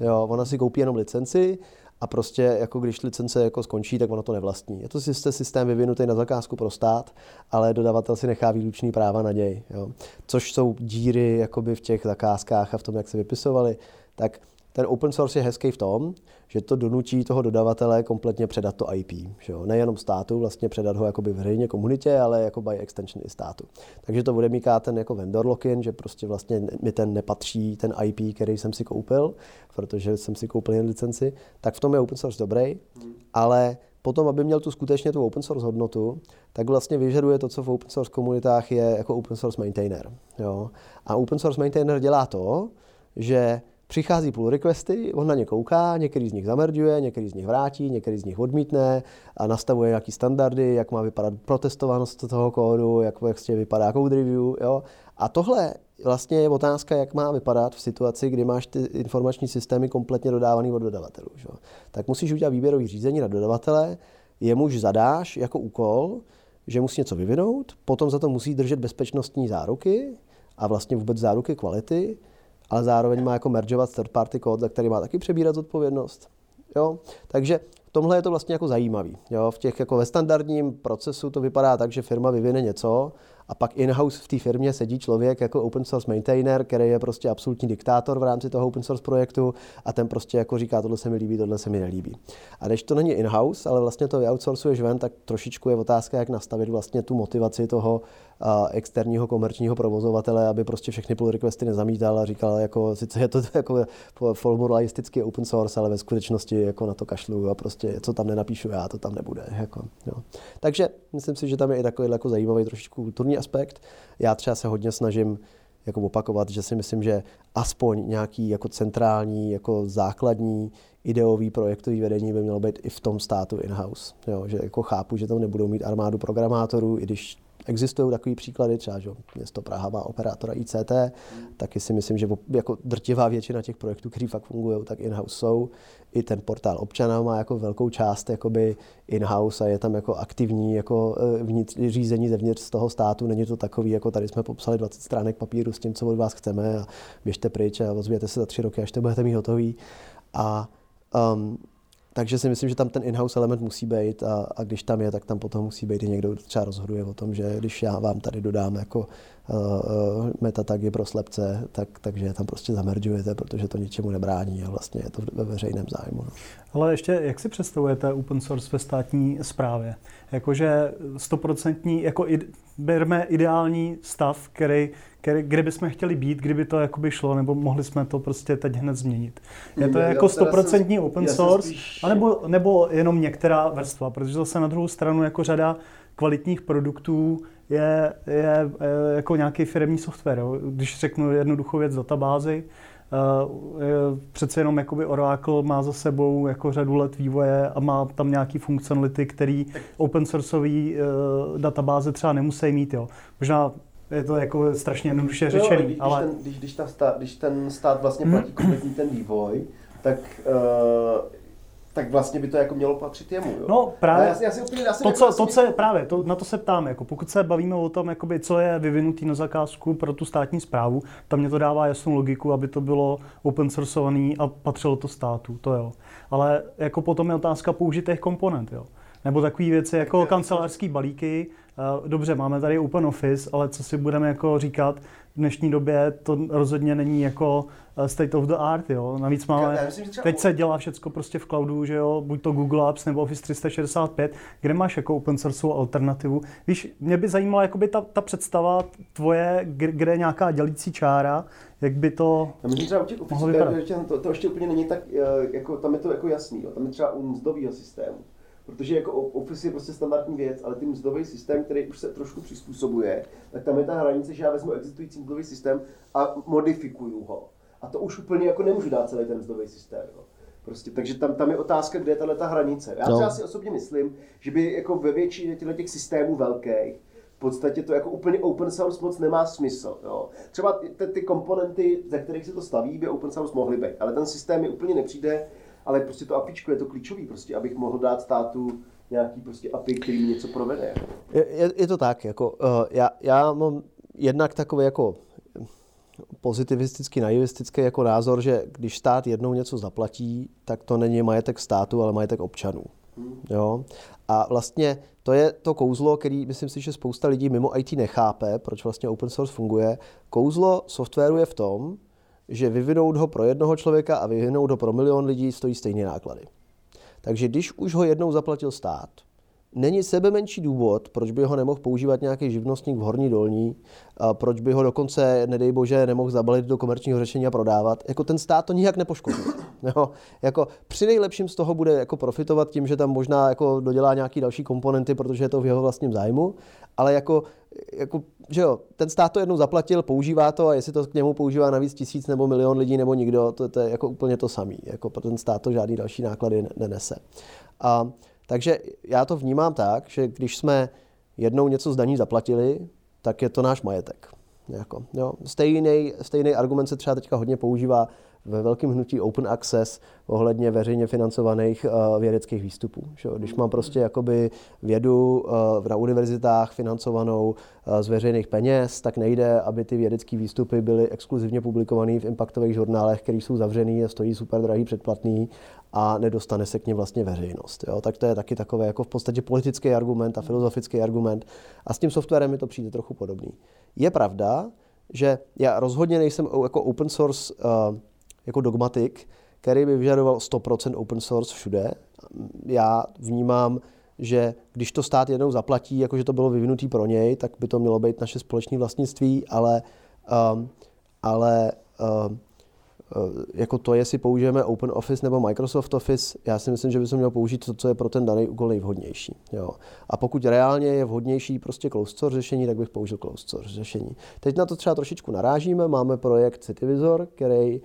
Jo, ona si koupí jenom licenci a prostě jako když licence jako skončí, tak ono to nevlastní. Je to systém vyvinutý na zakázku pro stát, ale dodavatel si nechá výlučný práva na něj. Jo. Což jsou díry jakoby v těch zakázkách a v tom, jak se vypisovaly. Tak ten open source je hezký v tom, že to donutí toho dodavatele kompletně předat to IP. Že jo? Nejenom státu, vlastně předat ho jakoby veřejně komunitě, ale jako by extension i státu. Takže to bude mít ten jako vendor lock-in, že prostě vlastně mi ten nepatří, ten IP, který jsem si koupil, protože jsem si koupil jen licenci, tak v tom je open source dobrý, ale potom, aby měl tu skutečně tu open source hodnotu, tak vlastně vyžaduje to, co v open source komunitách je jako open source maintainer. Jo? A open source maintainer dělá to, že Přichází pull requesty, on na ně kouká, některý z nich zamerduje, některý z nich vrátí, některý z nich odmítne a nastavuje nějaký standardy, jak má vypadat protestovanost toho kódu, jak vlastně vypadá code review. Jo? A tohle vlastně je otázka, jak má vypadat v situaci, kdy máš ty informační systémy kompletně dodávaný od dodavatelů. Že? Tak musíš udělat výběrový řízení na dodavatele, jemuž zadáš jako úkol, že musí něco vyvinout, potom za to musí držet bezpečnostní záruky a vlastně vůbec záruky kvality, ale zároveň má jako mergeovat third party kód, za který má taky přebírat zodpovědnost. Jo? Takže tomhle je to vlastně jako zajímavý. Jo? V těch jako ve standardním procesu to vypadá tak, že firma vyvine něco a pak in-house v té firmě sedí člověk jako open source maintainer, který je prostě absolutní diktátor v rámci toho open source projektu a ten prostě jako říká, tohle se mi líbí, tohle se mi nelíbí. A když to není in-house, ale vlastně to outsourcuješ ven, tak trošičku je otázka, jak nastavit vlastně tu motivaci toho externího komerčního provozovatele, aby prostě všechny pull requesty nezamítal a říkal, jako, sice je to jako formalisticky open source, ale ve skutečnosti jako na to kašlu a prostě co tam nenapíšu já, to tam nebude. Jako, jo. Takže myslím si, že tam je i takový jako zajímavý trošičku kulturní aspekt. Já třeba se hodně snažím jako opakovat, že si myslím, že aspoň nějaký jako centrální, jako základní ideový projektový vedení by mělo být i v tom státu in-house. Jo, že jako chápu, že tam nebudou mít armádu programátorů, i když Existují takové příklady, třeba že město Praha má operátora ICT, taky si myslím, že jako drtivá většina těch projektů, které fakt fungují, tak in-house jsou. I ten portál občana má jako velkou část jakoby in-house a je tam jako aktivní jako e, vnitř, řízení zevnitř z toho státu. Není to takový, jako tady jsme popsali 20 stránek papíru s tím, co od vás chceme a běžte pryč a ozvěte se za tři roky, až to budete mít hotový. A um, takže si myslím, že tam ten in-house element musí být a, a když tam je, tak tam potom musí být i někdo, kdo třeba rozhoduje o tom, že když já vám tady dodám jako uh, uh, metatagy pro slepce, tak, takže je tam prostě zameržujete, protože to ničemu nebrání a vlastně je to ve veřejném zájmu. No. Ale ještě, jak si představujete open source ve státní správě? Jakože stoprocentní, jako id, berme ideální stav, který, kde bychom chtěli být, kdyby to jakoby šlo, nebo mohli jsme to prostě teď hned změnit. Je to já jako stoprocentní open source, spíš... anebo, nebo jenom některá vrstva, protože zase na druhou stranu jako řada kvalitních produktů je, je, je jako nějaký firmní software. Jo. Když řeknu jednoduchou věc databázy, Uh, přece jenom jakoby Oracle má za sebou jako řadu let vývoje a má tam nějaký funkcionality, který open sourceový uh, databáze třeba nemusí mít. Jo. Možná je to jako strašně jednoduše řečený. Když, ale... Když ten, když, když, ta stát, když ten stát vlastně platí kompletní ten vývoj, tak uh, tak vlastně by to jako mělo patřit jemu. Jo? No právě, já, já si úplně, já si to, co, to, co, právě, to, na to se ptám, jako pokud se bavíme o tom, jakoby, co je vyvinutý na zakázku pro tu státní zprávu, tam mě to dává jasnou logiku, aby to bylo open sourceovaný a patřilo to státu, to jo. Ale jako potom je otázka použitých komponent, jo. Nebo takové věci jako kancelářský balíky. Eh, dobře, máme tady Open Office, ale co si budeme jako říkat, v dnešní době to rozhodně není jako eh, state of the art, jo. Navíc máme, teď se dělá všecko prostě v cloudu, že jo, buď to Google Apps nebo Office 365, kde máš jako open source alternativu. Víš, mě by zajímala jakoby ta, ta představa tvoje, kde je nějaká dělící čára, jak by to Já myslím třeba u těch Office, to, to, ještě úplně není tak, eh, jako, tam je to jako jasný, jo. tam je třeba u mzdového systému Protože jako Office je prostě standardní věc, ale ten mzdový systém, který už se trošku přizpůsobuje, tak tam je ta hranice, že já vezmu existující mzdový systém a modifikuju ho. A to už úplně jako nemůžu dát celý ten mzdový systém. Jo. Prostě, takže tam, tam je otázka, kde je tahle ta hranice. Já no. třeba si osobně myslím, že by jako ve většině těchto těch systémů velkých v podstatě to jako úplně open source moc nemá smysl. Jo. Třeba ty, ty komponenty, ze kterých se to staví, by open source mohly být, ale ten systém mi úplně nepřijde ale prostě to APIčko je to klíčový, prostě, abych mohl dát státu nějaký prostě API, který mi něco provede. Je, je, je to tak, jako, uh, já, já mám jednak takový jako pozitivistický, naivistický jako názor, že když stát jednou něco zaplatí, tak to není majetek státu, ale majetek občanů. Hmm. Jo? A vlastně to je to kouzlo, který myslím si, že spousta lidí mimo IT nechápe, proč vlastně open source funguje. Kouzlo softwaru je v tom, že vyvinout ho pro jednoho člověka a vyvinout ho pro milion lidí stojí stejné náklady. Takže když už ho jednou zaplatil stát, není sebe menší důvod, proč by ho nemohl používat nějaký živnostník v horní dolní, a proč by ho dokonce, nedej bože, nemohl zabalit do komerčního řešení a prodávat. Jako ten stát to nijak nepoškodí. Jo, jako při nejlepším z toho bude jako profitovat tím, že tam možná jako dodělá nějaký další komponenty, protože je to v jeho vlastním zájmu, ale jako, jako že jo, ten stát to jednou zaplatil, používá to a jestli to k němu používá navíc tisíc nebo milion lidí nebo nikdo, to, to je jako úplně to samé. Jako pro ten stát to žádný další náklady nenese. A takže já to vnímám tak, že když jsme jednou něco z daní zaplatili, tak je to náš majetek. Jako, jo. Stejný, stejný argument se třeba teďka hodně používá ve velkém hnutí open access ohledně veřejně financovaných uh, vědeckých výstupů. Že? Když mám prostě jakoby vědu uh, na univerzitách financovanou uh, z veřejných peněz, tak nejde, aby ty vědecké výstupy byly exkluzivně publikované v impactových žurnálech, které jsou zavřený a stojí super drahý předplatný a nedostane se k ním vlastně veřejnost. Jo? Tak to je taky takové jako v podstatě politický argument a filozofický argument. A s tím softwarem mi to přijde trochu podobný. Je pravda, že já rozhodně nejsem jako open source uh, jako dogmatik, který by vyžadoval 100% open source všude. Já vnímám, že když to stát jednou zaplatí, jakože to bylo vyvinutý pro něj, tak by to mělo být naše společné vlastnictví, ale, um, ale um, jako to, jestli použijeme Open Office nebo Microsoft Office, já si myslím, že bychom měli použít to, co je pro ten daný úkol nejvhodnější. Jo. A pokud reálně je vhodnější prostě closed source řešení, tak bych použil closed source řešení. Teď na to třeba trošičku narážíme, máme projekt Cityvisor, který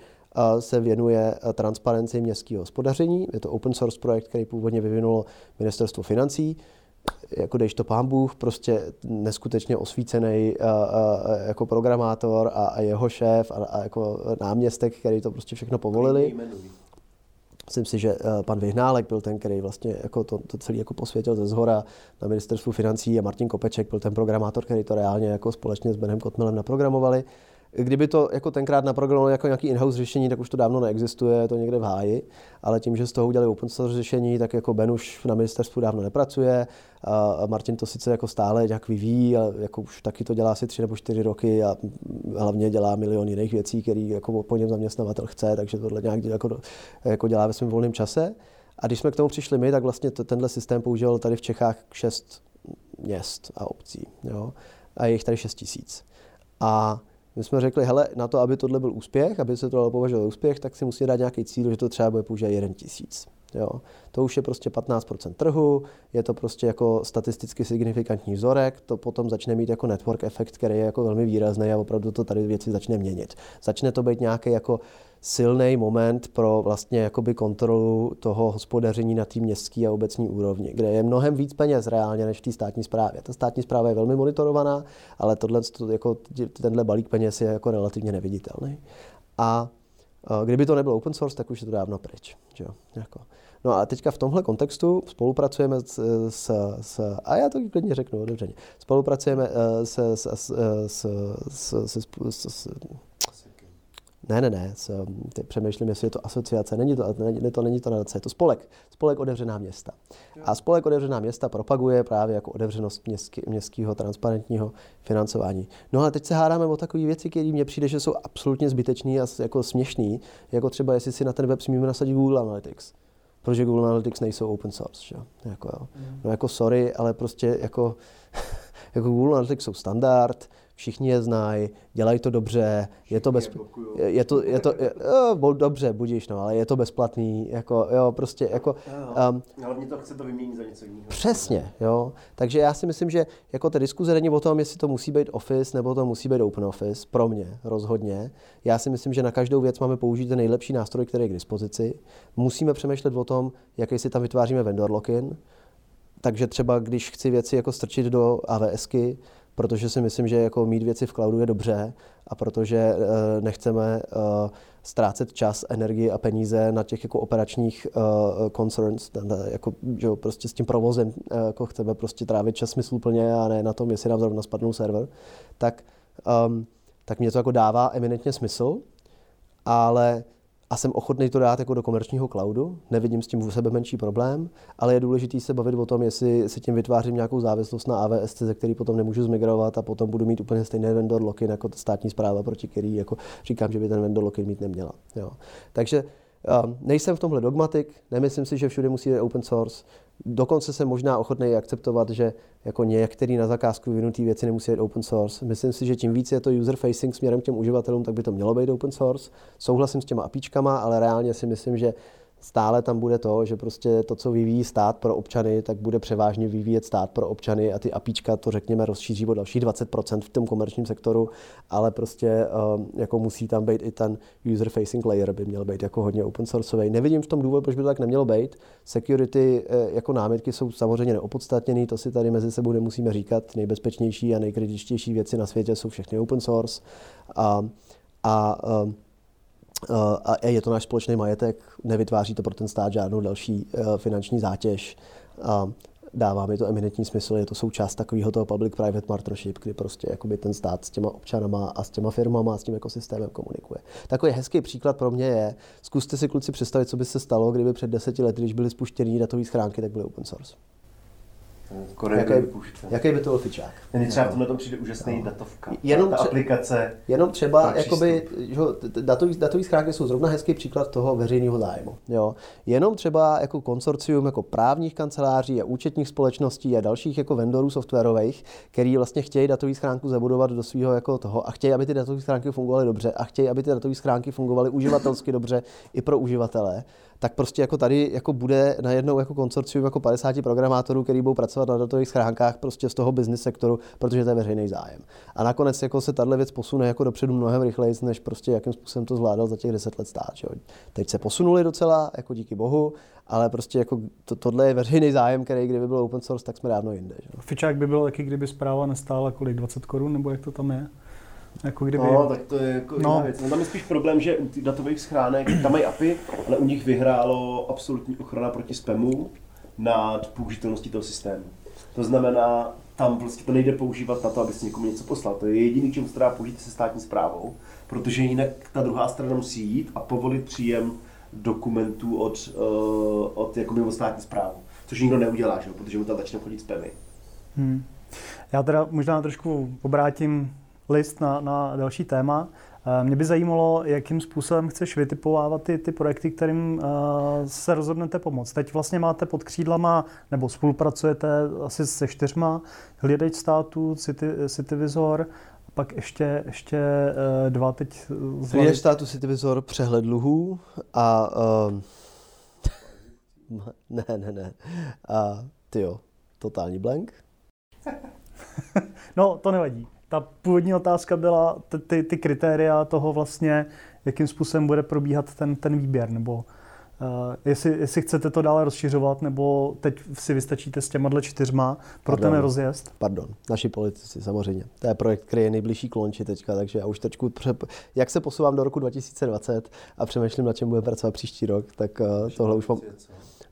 se věnuje transparenci městského hospodaření. Je to open source projekt, který původně vyvinulo ministerstvo financí. Jako dejš to pán Bůh, prostě neskutečně osvícený jako programátor a, a jeho šéf a, a jako náměstek, který to prostě všechno povolili. Myslím si, že pan Vyhnálek byl ten, který vlastně jako to, to celý jako posvětil ze zhora na ministerstvu financí a Martin Kopeček byl ten programátor, který to reálně jako společně s Benem Kotmelem naprogramovali. Kdyby to jako tenkrát naprogramovali jako nějaký in-house řešení, tak už to dávno neexistuje, je to někde v háji, ale tím, že z toho udělali open source řešení, tak jako Ben už na ministerstvu dávno nepracuje, a Martin to sice jako stále nějak vyvíjí, ale jako už taky to dělá asi tři nebo čtyři roky a hlavně dělá milion jiných věcí, které jako po něm zaměstnavatel chce, takže tohle nějak jako, jako dělá ve svém volném čase. A když jsme k tomu přišli my, tak vlastně tenhle systém používal tady v Čechách šest měst a obcí. Jo? A je jich tady šest tisíc. A my jsme řekli, hele, na to, aby tohle byl úspěch, aby se to dalo považovat za úspěch, tak si musí dát nějaký cíl, že to třeba bude používat 1 tisíc. Jo. To už je prostě 15% trhu, je to prostě jako statisticky signifikantní vzorek, to potom začne mít jako network efekt, který je jako velmi výrazný a opravdu to tady věci začne měnit. Začne to být nějaký jako silný moment pro vlastně jakoby kontrolu toho hospodaření na té městské a obecní úrovni, kde je mnohem víc peněz reálně než v té státní správě. Ta státní zpráva je velmi monitorovaná, ale tohle, jako, tenhle balík peněz je jako relativně neviditelný. A kdyby to nebylo open source, tak už je to dávno pryč. Že jo? Jako. No a teďka v tomhle kontextu spolupracujeme s, s, s a já to klidně řeknu otevřeně, spolupracujeme s, s, s, s, s, s, s, s ne, ne, ne, s, teď přemýšlím, jestli je to asociace, není to, není to, není to nadace, je to spolek, spolek otevřená města. A spolek otevřená města propaguje právě jako otevřenost městský, městského transparentního financování. No ale teď se hádáme o takové věci, které mně přijde, že jsou absolutně zbytečné a jako směšné, jako třeba jestli si na ten web smíme nasadit Google Analytics protože Google Analytics nejsou open source. Že? Jako, jo. No jako sorry, ale prostě jako, jako Google Analytics jsou standard, všichni je znají, dělají to dobře, je to, bez, je, je to, je to je, jo, dobře, budíš, no, ale je to bezplatný, jako, jo, prostě, jako... Um, Hlavně to chce to vyměnit za něco jiného. Přesně, jo, takže já si myslím, že jako ta diskuze není o tom, jestli to musí být Office nebo to musí být Open Office, pro mě rozhodně. Já si myslím, že na každou věc máme použít ten nejlepší nástroj, který je k dispozici. Musíme přemýšlet o tom, jaký si tam vytváříme vendor lock-in, takže třeba když chci věci jako strčit do AWSky, protože si myslím, že jako mít věci v cloudu je dobře a protože eh, nechceme eh, ztrácet čas, energii a peníze na těch jako operačních uh, concerns, jako, že prostě s tím provozem uh, jako chceme prostě trávit čas smysluplně a ne na tom, jestli nám zrovna spadnou server, tak, um, tak mě to jako dává eminentně smysl, ale a jsem ochotný to dát jako do komerčního cloudu, nevidím s tím u sebe menší problém, ale je důležité se bavit o tom, jestli si tím vytvářím nějakou závislost na AWS, ze který potom nemůžu zmigrovat a potom budu mít úplně stejný vendor lock-in jako státní zpráva, proti který jako říkám, že by ten vendor lock-in mít neměla. Jo. Takže um, nejsem v tomhle dogmatik, nemyslím si, že všude musí být open source. Dokonce jsem možná ochotný akceptovat, že jako některé na zakázku vyvinutý věci nemusí být open source. Myslím si, že tím víc je to user facing směrem k těm uživatelům, tak by to mělo být open source. Souhlasím s těma apíčkama, ale reálně si myslím, že stále tam bude to, že prostě to, co vyvíjí stát pro občany, tak bude převážně vyvíjet stát pro občany a ty apíčka to řekněme rozšíří o dalších 20% v tom komerčním sektoru, ale prostě um, jako musí tam být i ten user facing layer by měl být jako hodně open sourceový. Nevidím v tom důvod, proč by to tak nemělo být. Security eh, jako námitky jsou samozřejmě neopodstatněné, to si tady mezi sebou nemusíme říkat. Nejbezpečnější a nejkritičtější věci na světě jsou všechny open source. A, a um, a je to náš společný majetek, nevytváří to pro ten stát žádnou další finanční zátěž dává mi to eminentní smysl, je to součást takového toho public-private partnership, kdy prostě jakoby ten stát s těma občanama a s těma firmama a s tím ekosystémem komunikuje. Takový hezký příklad pro mě je, zkuste si kluci představit, co by se stalo, kdyby před deseti lety, když byly spuštěny datové schránky, tak byly open source. Jaký, jaký by to byl fičák? Mně třeba v tomhle přijde úžasný no. datovka. Jenom ta tře- aplikace. Jenom třeba, jakoby, že datový, datový schránky jsou zrovna hezký příklad toho veřejného zájmu. Jo. Jenom třeba jako konsorcium jako právních kanceláří a účetních společností a dalších jako vendorů softwarových, který vlastně chtějí datový schránku zabudovat do svého jako toho a chtějí, aby ty datové schránky fungovaly dobře a chtějí, aby ty datové schránky fungovaly uživatelsky dobře i pro uživatele tak prostě jako tady jako bude najednou jako konsorcium jako 50 programátorů, který budou pracovat na datových schránkách prostě z toho business sektoru, protože to je veřejný zájem. A nakonec jako se tahle věc posune jako dopředu mnohem rychleji, než prostě jakým způsobem to zvládal za těch 10 let stát. Že? Teď se posunuli docela, jako díky bohu, ale prostě jako to, tohle je veřejný zájem, který kdyby byl open source, tak jsme dávno jinde. Že? Fičák by byl taky, kdyby zpráva nestála kolik, 20 korun, nebo jak to tam je? Jako kdyby... No, tak to je jako no. věc. No, tam je spíš problém, že u datových schránek, tam mají API, ale u nich vyhrálo absolutní ochrana proti spamu nad použitelností toho systému. To znamená, tam prostě to nejde používat na to, aby si někomu něco poslal. To je jediný, čemu se dá použít se státní zprávou, protože jinak ta druhá strana musí jít a povolit příjem dokumentů od, uh, od jako mimo státní zprávu. Což nikdo neudělá, že? protože mu tam začne chodit spamy. Hmm. Já teda možná trošku obrátím list na, na další téma. Eh, mě by zajímalo, jakým způsobem chceš vytipovávat ty, ty projekty, kterým uh, se rozhodnete pomoct. Teď vlastně máte pod křídlama, nebo spolupracujete asi se čtyřma, Hlídač státu, City, Cityvizor, pak ještě, ještě uh, dva teď. Hlídač státu, Cityvizor, přehled dluhů a... Uh, ne, ne, ne. A ty jo, totální blank. no, to nevadí ta původní otázka byla ty, ty, ty kritéria toho vlastně, jakým způsobem bude probíhat ten, ten výběr, nebo uh, jestli, jestli chcete to dále rozšiřovat, nebo teď si vystačíte s těma čtyřma pro Pardon. ten rozjezd? Pardon, naši politici samozřejmě. To je projekt, který je nejbližší k lonči teďka, takže já už trošku, pře- jak se posouvám do roku 2020 a přemýšlím, na čem bude pracovat příští rok, tak uh, tohle už mám...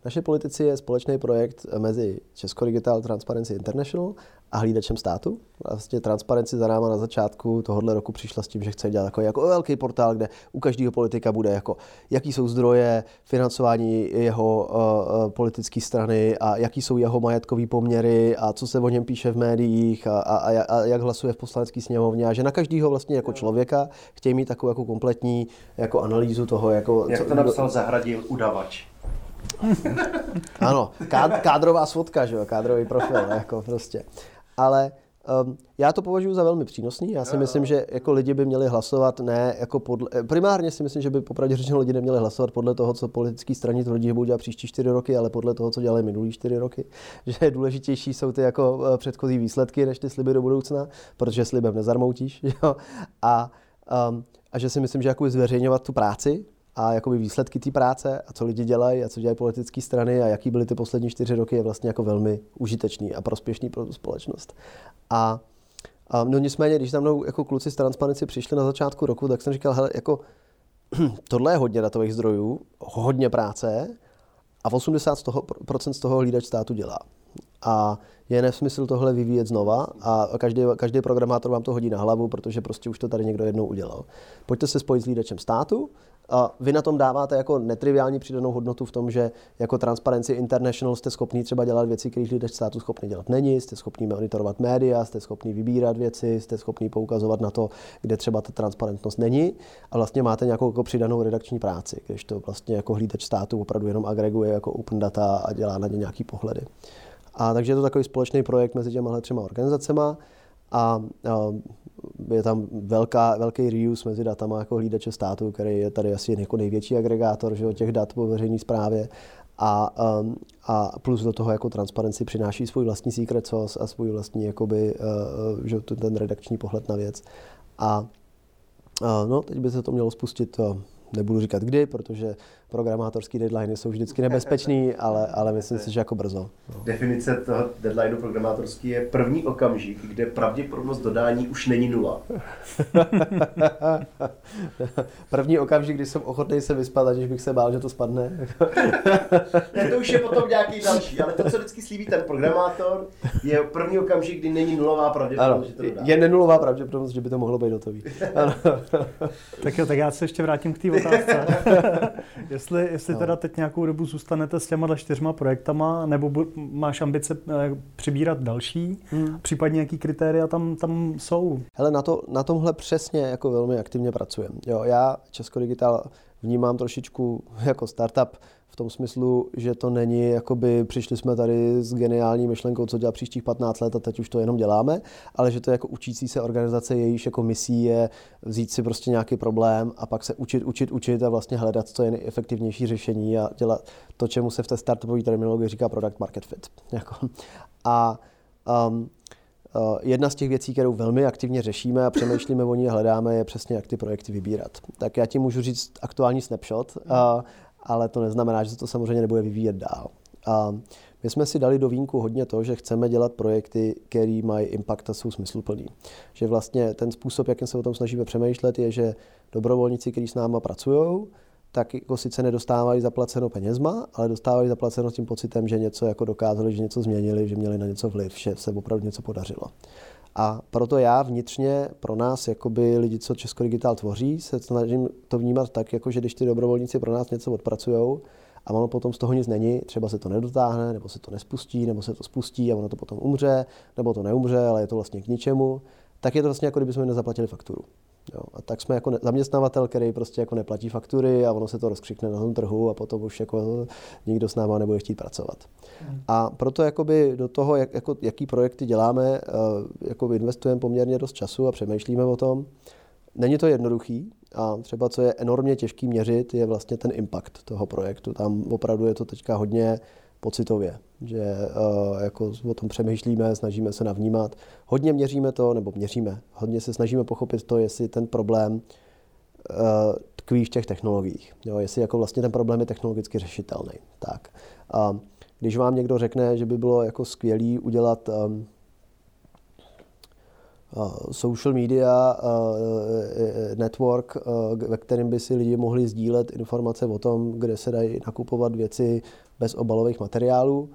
Naše politici je společný projekt mezi Česko Digital Transparency International a hlídačem státu. Vlastně Transparency za náma na začátku tohohle roku přišla s tím, že chce dělat jako, jako velký portál, kde u každého politika bude jako, jaký jsou zdroje financování jeho uh, politické strany a jaký jsou jeho majetkové poměry a co se o něm píše v médiích a, a, a, a jak hlasuje v poslanecké sněmovně a že na každého vlastně jako člověka chtějí mít takovou jako kompletní jako analýzu toho, jako... Jak to napsal Zahradil udavač. ano, kád, kádrová svodka, že jo, kádrový profil, jako prostě. Ale um, já to považuji za velmi přínosný. Já si jo, myslím, že jako lidi by měli hlasovat ne jako podle... Primárně si myslím, že by popravdě řečeno lidi neměli hlasovat podle toho, co politický straně tvrdí, že budou dělat příští čtyři roky, ale podle toho, co dělali minulý čtyři roky. Že důležitější jsou ty jako eh, předchozí výsledky, než ty sliby do budoucna, protože slibem nezarmoutíš. Jo? A, um, a že si myslím, že jako zveřejňovat tu práci, a jakoby výsledky té práce a co lidi dělají a co dělají politické strany a jaký byly ty poslední čtyři roky je vlastně jako velmi užitečný a prospěšný pro tu společnost. A, a no nicméně, když tam mnou jako kluci z Transparency přišli na začátku roku, tak jsem říkal, hele, jako tohle je hodně datových zdrojů, hodně práce a 80% z toho, procent z toho hlídač státu dělá. A je nesmysl tohle vyvíjet znova a každý, každý programátor vám to hodí na hlavu, protože prostě už to tady někdo jednou udělal. Pojďte se spojit s lídačem státu, vy na tom dáváte jako netriviální přidanou hodnotu v tom, že jako Transparency International jste schopni třeba dělat věci, které lídač státu schopný dělat není, jste schopni monitorovat média, jste schopni vybírat věci, jste schopni poukazovat na to, kde třeba ta transparentnost není a vlastně máte nějakou jako přidanou redakční práci, když to vlastně jako hlídač státu opravdu jenom agreguje jako open data a dělá na ně nějaký pohledy. A takže je to takový společný projekt mezi těma třema organizacemi a, je tam velká, velký reuse mezi datama jako hlídače státu, který je tady asi jako největší agregátor že, těch dat po veřejné správě. A, um, a plus do toho jako transparenci přináší svůj vlastní secret sauce a svůj vlastní jakoby, uh, že, ten redakční pohled na věc. A uh, no, teď by se to mělo spustit nebudu říkat kdy, protože programátorský deadline jsou vždycky nebezpečný, ale, ale myslím si, že jako brzo. No. Definice toho deadlineu programátorský je první okamžik, kde pravděpodobnost dodání už není nula. první okamžik, kdy jsem ochotný se vyspat, aniž bych se bál, že to spadne. ne, to už je potom nějaký další, ale to, co vždycky slíbí ten programátor, je první okamžik, kdy není nulová pravděpodobnost, ano, že to dodá. Je nenulová pravděpodobnost, že by to mohlo být hotový. tak jo, tak já se ještě vrátím k té otázce. Jestli jestli no. teda teď nějakou dobu zůstanete s těma čtyřma projektama, nebo bu- máš ambice eh, přibírat další, hmm. případně jaký kritéria tam, tam jsou? Hele, na, to, na tomhle přesně jako velmi aktivně pracujeme. Jo, já Česko Digital vnímám trošičku jako startup, tom smyslu, že to není, jakoby přišli jsme tady s geniální myšlenkou, co dělat příštích 15 let a teď už to jenom děláme, ale že to je jako učící se organizace, jejíž jako misí je vzít si prostě nějaký problém a pak se učit, učit, učit a vlastně hledat, co je nejefektivnější řešení a dělat to, čemu se v té startupové terminologii říká product market fit. Jako. A um, jedna z těch věcí, kterou velmi aktivně řešíme a přemýšlíme o ní a hledáme, je přesně, jak ty projekty vybírat. Tak já ti můžu říct aktuální snapshot. Uh, ale to neznamená, že se to samozřejmě nebude vyvíjet dál. A my jsme si dali do vínku hodně to, že chceme dělat projekty, které mají impact a jsou smysluplný. Že vlastně ten způsob, jakým se o tom snažíme přemýšlet, je, že dobrovolníci, kteří s náma pracují, tak jako sice nedostávají zaplaceno penězma, ale dostávají zaplaceno s tím pocitem, že něco jako dokázali, že něco změnili, že měli na něco vliv, že se opravdu něco podařilo. A proto já vnitřně pro nás, jakoby lidi, co Česko Digital tvoří, se snažím to vnímat tak, jako že když ty dobrovolníci pro nás něco odpracují a ono potom z toho nic není, třeba se to nedotáhne, nebo se to nespustí, nebo se to spustí a ono to potom umře, nebo to neumře, ale je to vlastně k ničemu, tak je to vlastně jako kdybychom nezaplatili fakturu. Jo, a tak jsme jako zaměstnavatel, který prostě jako neplatí faktury a ono se to rozkřikne na tom trhu a potom už jako nikdo s náma nebude chtít pracovat. Hmm. A proto jakoby do toho, jak, jako, jaký projekty děláme, uh, jako investujeme poměrně dost času a přemýšlíme o tom. Není to jednoduchý a třeba co je enormně těžký měřit, je vlastně ten impact toho projektu. Tam opravdu je to teďka hodně pocitově, že uh, jako o tom přemýšlíme, snažíme se navnímat. Hodně měříme to, nebo měříme, hodně se snažíme pochopit to, jestli ten problém uh, tkví v těch technologiích. Jo, jestli jako vlastně ten problém je technologicky řešitelný. Tak. Uh, když vám někdo řekne, že by bylo jako skvělý udělat um, social media network, ve kterém by si lidi mohli sdílet informace o tom, kde se dají nakupovat věci bez obalových materiálů,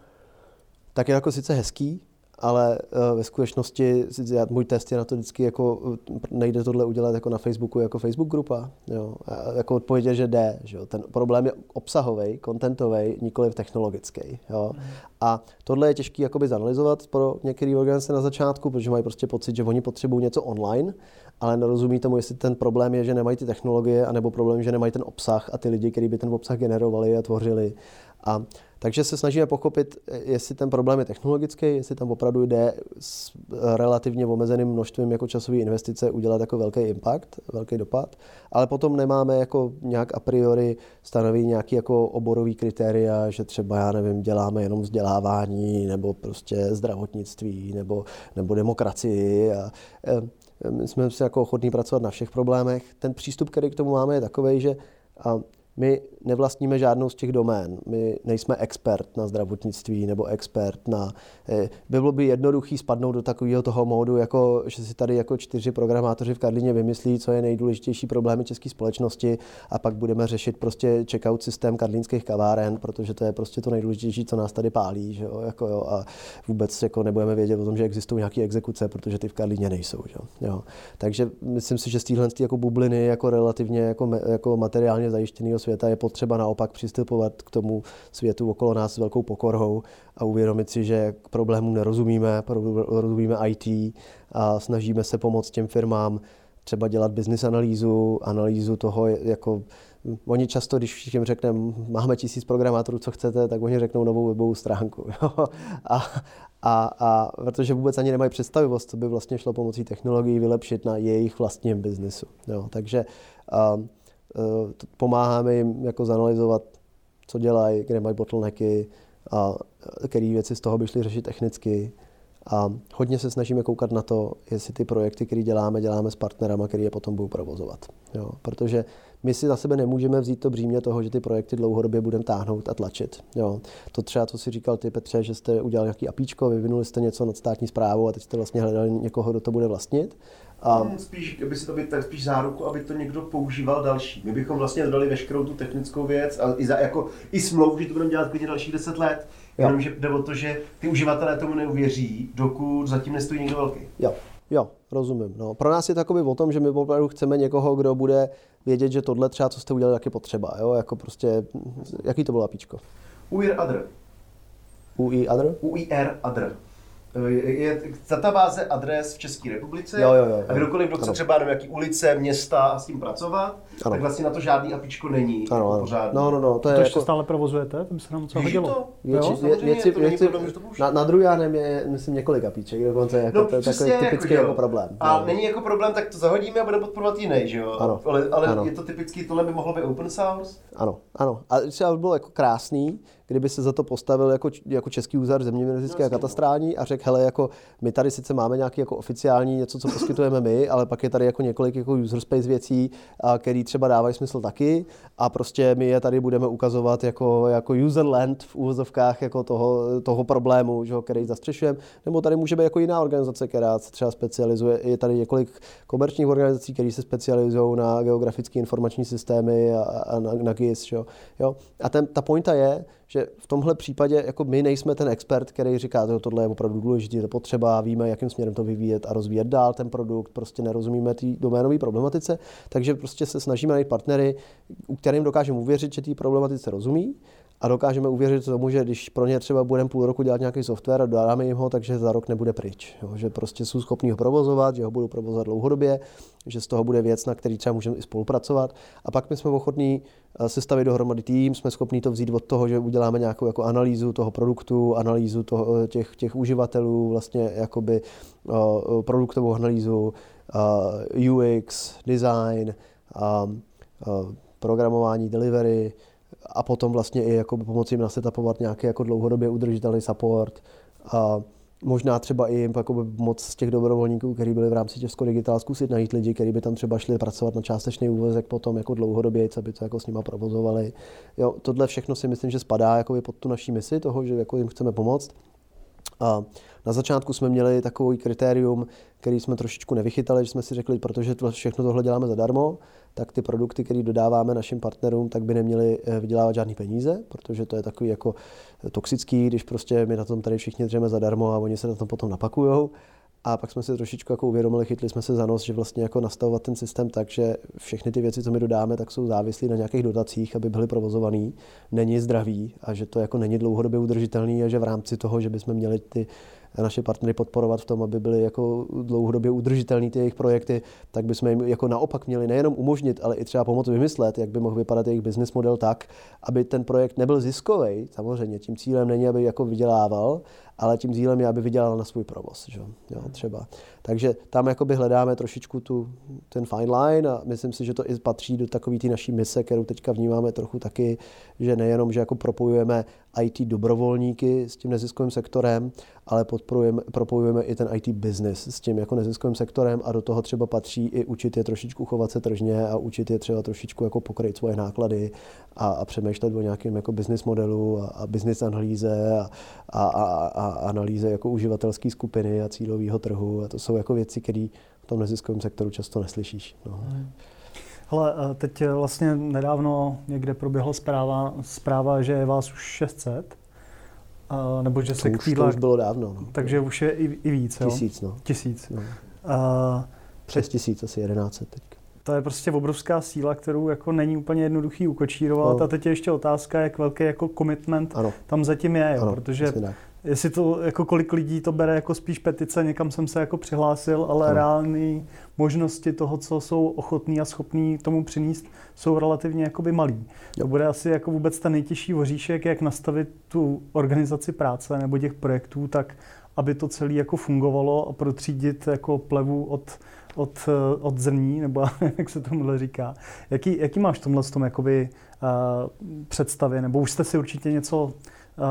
tak je jako sice hezký, ale uh, ve skutečnosti můj test je na to vždycky jako eh, nejde tohle udělat jako na Facebooku jako Facebook grupa. Jo. A jako odpověď je, že jde. Že jo. Ten problém je obsahový, kontentový, nikoli technologický. Jo. A tohle je těžké jakoby zanalizovat pro některé organizace na začátku, protože mají prostě pocit, že oni potřebují něco online, ale nerozumí tomu, jestli ten problém je, že nemají ty technologie, anebo problém, že nemají ten obsah a ty lidi, kteří by ten obsah generovali a tvořili. A takže se snažíme pochopit, jestli ten problém je technologický, jestli tam opravdu jde s relativně omezeným množstvím jako časové investice udělat jako velký impact, velký dopad, ale potom nemáme jako nějak a priori stanoví nějaký jako oborový kritéria, že třeba, já nevím, děláme jenom vzdělávání nebo prostě zdravotnictví nebo, nebo demokracii a, my jsme si jako ochotní pracovat na všech problémech. Ten přístup, který k tomu máme, je takový, že my nevlastníme žádnou z těch domén. My nejsme expert na zdravotnictví nebo expert na... Eh, bylo by jednoduchý spadnout do takového toho módu, jako, že si tady jako čtyři programátoři v Karlině vymyslí, co je nejdůležitější problémy české společnosti a pak budeme řešit prostě checkout systém karlínských kaváren, protože to je prostě to nejdůležitější, co nás tady pálí. Že jo? Jako, jo, a vůbec jako nebudeme vědět o tom, že existují nějaké exekuce, protože ty v Karlíně nejsou. Že jo? Takže myslím si, že z téhle jako bubliny jako relativně jako, jako materiálně zajištěného světa je potřeba naopak přistupovat k tomu světu okolo nás s velkou pokorou a uvědomit si, že k nerozumíme, rozumíme IT a snažíme se pomoct těm firmám třeba dělat business analýzu, analýzu toho, jako Oni často, když jim řekneme, máme tisíc programátorů, co chcete, tak oni řeknou novou webovou stránku. a, a, a protože vůbec ani nemají představivost, co by vlastně šlo pomocí technologií vylepšit na jejich vlastním biznisu. Jo, takže Eh, pomáháme jim jako zanalizovat, co dělají, kde mají bottlenecky a eh, které věci z toho by šly řešit technicky. A hodně se snažíme koukat na to, jestli ty projekty, které děláme, děláme s partnerama, který je potom budou provozovat. Jo, protože my si za sebe nemůžeme vzít to břímě toho, že ty projekty dlouhodobě budeme táhnout a tlačit. Jo. To třeba, co si říkal ty Petře, že jste udělali nějaký apíčko, vyvinuli jste něco nad státní zprávou a teď jste vlastně hledali někoho, kdo to bude vlastnit. A spíš, aby si to být tak spíš záruku, aby to někdo používal další. My bychom vlastně dodali veškerou tu technickou věc a i, za, jako, i smlouvu, že to budeme dělat klidně dalších 10 let. Jenomže jde o to, že ty uživatelé tomu neuvěří, dokud zatím nestojí někdo velký. Jo, jo, rozumím. No. Pro nás je to o tom, že my opravdu chceme někoho, kdo bude vědět, že tohle třeba, co jste udělali, jak je potřeba. Jo? Jako prostě, jaký to bylo apíčko? UIR Adr. UI Adr? UIR Adr je, je databáze adres v České republice jo, jo, jo, a kdokoliv, kdo chce třeba do jaký ulice, města a s tím pracovat, ano. tak vlastně na to žádný apičko není. Ano, jako ano. Pořádný. No, no, no, to, je to ještě jako... stále provozujete, to by se nám co hodilo. To? Věci, jo, věci, věci, to věci, problém, na, na druhém je, myslím, několik apíček, dokonce jako, no, to je takový typický jako, jako problém. A no. není jako problém, tak to zahodíme a budeme podporovat jiný, že jo? Ano. Ale, ale ano. je to typický, tohle by mohlo být open source? Ano, ano. A třeba by bylo jako krásný, kdyby se za to postavil jako, jako český úřad zeměměřický a katastrální a řekl, hele, jako my tady sice máme nějaký jako oficiální něco, co poskytujeme my, ale pak je tady jako několik jako user space věcí, a, který třeba dávají smysl taky. A prostě my je tady budeme ukazovat jako, jako user land v úvozovkách jako toho, toho problému, že, který zastřešujeme, nebo tady může být jako jiná organizace, která se třeba specializuje, je tady několik komerčních organizací, které se specializují na geografické informační systémy a, a na, na GIS, že, jo. A ten, ta pointa je, že v tomhle případě jako my nejsme ten expert, který říká, že tohle je opravdu důležité, to potřeba, víme, jakým směrem to vyvíjet a rozvíjet dál ten produkt, prostě nerozumíme té doménové problematice, takže prostě se snažíme najít partnery, u kterým dokážeme uvěřit, že té problematice rozumí a dokážeme uvěřit tomu, že když pro ně třeba budeme půl roku dělat nějaký software a dodáme jim ho, takže za rok nebude pryč. Jo? Že prostě jsou schopni ho provozovat, že ho budou provozovat dlouhodobě, že z toho bude věc, na který třeba můžeme i spolupracovat. A pak my jsme ochotní eh, sestavit dohromady tým, jsme schopni to vzít od toho, že uděláme nějakou jako analýzu toho produktu, analýzu toho, eh, těch, těch uživatelů, vlastně jakoby uh, produktovou analýzu, uh, UX, design, uh, programování, delivery, a potom vlastně i jako pomoci jim nasetapovat nějaký jako dlouhodobě udržitelný support. A možná třeba i jim jako moc z těch dobrovolníků, kteří byli v rámci Česko Digital, zkusit najít lidi, kteří by tam třeba šli pracovat na částečný úvazek potom jako dlouhodobě, co by to jako s nima provozovali. Jo, tohle všechno si myslím, že spadá jako pod tu naší misi toho, že jako jim chceme pomoct. A na začátku jsme měli takový kritérium, který jsme trošičku nevychytali, že jsme si řekli, protože to všechno tohle děláme zadarmo, tak ty produkty, které dodáváme našim partnerům, tak by neměly eh, vydělávat žádný peníze, protože to je takový jako toxický, když prostě my na tom tady všichni dřeme zadarmo a oni se na tom potom napakujou. A pak jsme si trošičku jako uvědomili, chytli jsme se za nos, že vlastně jako nastavovat ten systém tak, že všechny ty věci, co my dodáme, tak jsou závislí na nějakých dotacích, aby byly provozovaný, není zdravý a že to jako není dlouhodobě udržitelný a že v rámci toho, že bychom měli ty naše partnery podporovat v tom, aby byly jako dlouhodobě udržitelné ty jejich projekty, tak bychom jim jako naopak měli nejenom umožnit, ale i třeba pomoct vymyslet, jak by mohl vypadat jejich business model tak, aby ten projekt nebyl ziskový. Samozřejmě tím cílem není, aby jako vydělával, ale tím cílem je, aby vydělal na svůj provoz. Že? Jo, třeba. Takže tam jakoby hledáme trošičku tu, ten fine line a myslím si, že to i patří do takové té naší mise, kterou teďka vnímáme trochu taky, že nejenom, že jako propojujeme IT dobrovolníky s tím neziskovým sektorem, ale podporujeme, propojujeme i ten IT business s tím jako neziskovým sektorem a do toho třeba patří i učit je trošičku chovat se tržně a učit je třeba trošičku jako pokryt svoje náklady a, a přemýšlet o nějakém jako business modelu a, a business analýze a, a, a, a analýze jako uživatelské skupiny a cílového trhu a to jsou jako věci, které v tom neziskovém sektoru často neslyšíš. No. Hele, eh, teď vlastně nedávno někde proběhla zpráva, zpráva, že je vás už 600, uh, nebo že to se už, to už bylo dávno. No. Takže už je i, i víc, jo? Tisíc, no. Tisíc. No. Uh, Přes tisíc, asi 11 teď. To je prostě obrovská síla, kterou jako není úplně jednoduchý ukočírovat. No. A teď je ještě otázka, jak velký jako commitment ano. tam zatím je, jo? ano, protože jestli to, jako kolik lidí to bere jako spíš petice, někam jsem se jako přihlásil, ale ano. reální možnosti toho, co jsou ochotní a schopní tomu přinést, jsou relativně jakoby malý. To bude asi jako vůbec ten nejtěžší voříšek, jak nastavit tu organizaci práce nebo těch projektů tak, aby to celé jako fungovalo a protřídit jako plevu od, od, od zrní, nebo jak se tomu říká. Jaký, jaký máš v tomhle tom jakoby, uh, představě, nebo už jste si určitě něco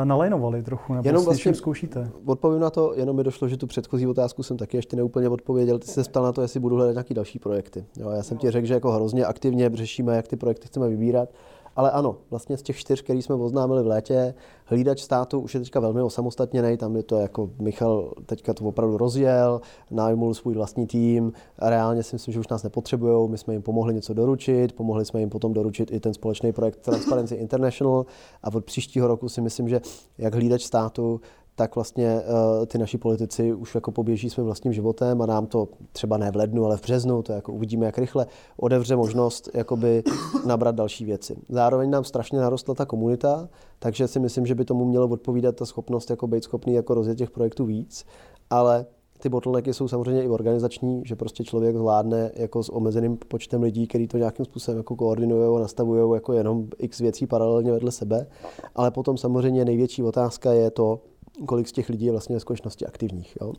nalajnovali trochu, nebo jenom s vlastně zkoušíte? Odpovím na to, jenom mi došlo, že tu předchozí otázku jsem taky ještě neúplně odpověděl. Ty se ptal na to, jestli budu hledat nějaké další projekty. Jo, já jsem ti řekl, že jako hrozně aktivně řešíme, jak ty projekty chceme vybírat. Ale ano, vlastně z těch čtyř, který jsme oznámili v létě, hlídač státu už je teďka velmi osamostatněný, tam je to jako Michal teďka to opravdu rozjel, najmul svůj vlastní tým, reálně si myslím, že už nás nepotřebují, my jsme jim pomohli něco doručit, pomohli jsme jim potom doručit i ten společný projekt Transparency International. A od příštího roku si myslím, že jak hlídač státu, tak vlastně uh, ty naši politici už jako poběží svým vlastním životem a nám to třeba ne v lednu, ale v březnu, to jako uvidíme, jak rychle odevře možnost jakoby nabrat další věci. Zároveň nám strašně narostla ta komunita, takže si myslím, že by tomu mělo odpovídat ta schopnost jako být schopný jako rozjet těch projektů víc, ale ty bottlenecky jsou samozřejmě i organizační, že prostě člověk zvládne jako s omezeným počtem lidí, kteří to nějakým způsobem jako koordinují a nastavují jako jenom x věcí paralelně vedle sebe. Ale potom samozřejmě největší otázka je to, kolik z těch lidí je vlastně ve skutečnosti aktivních. Jo?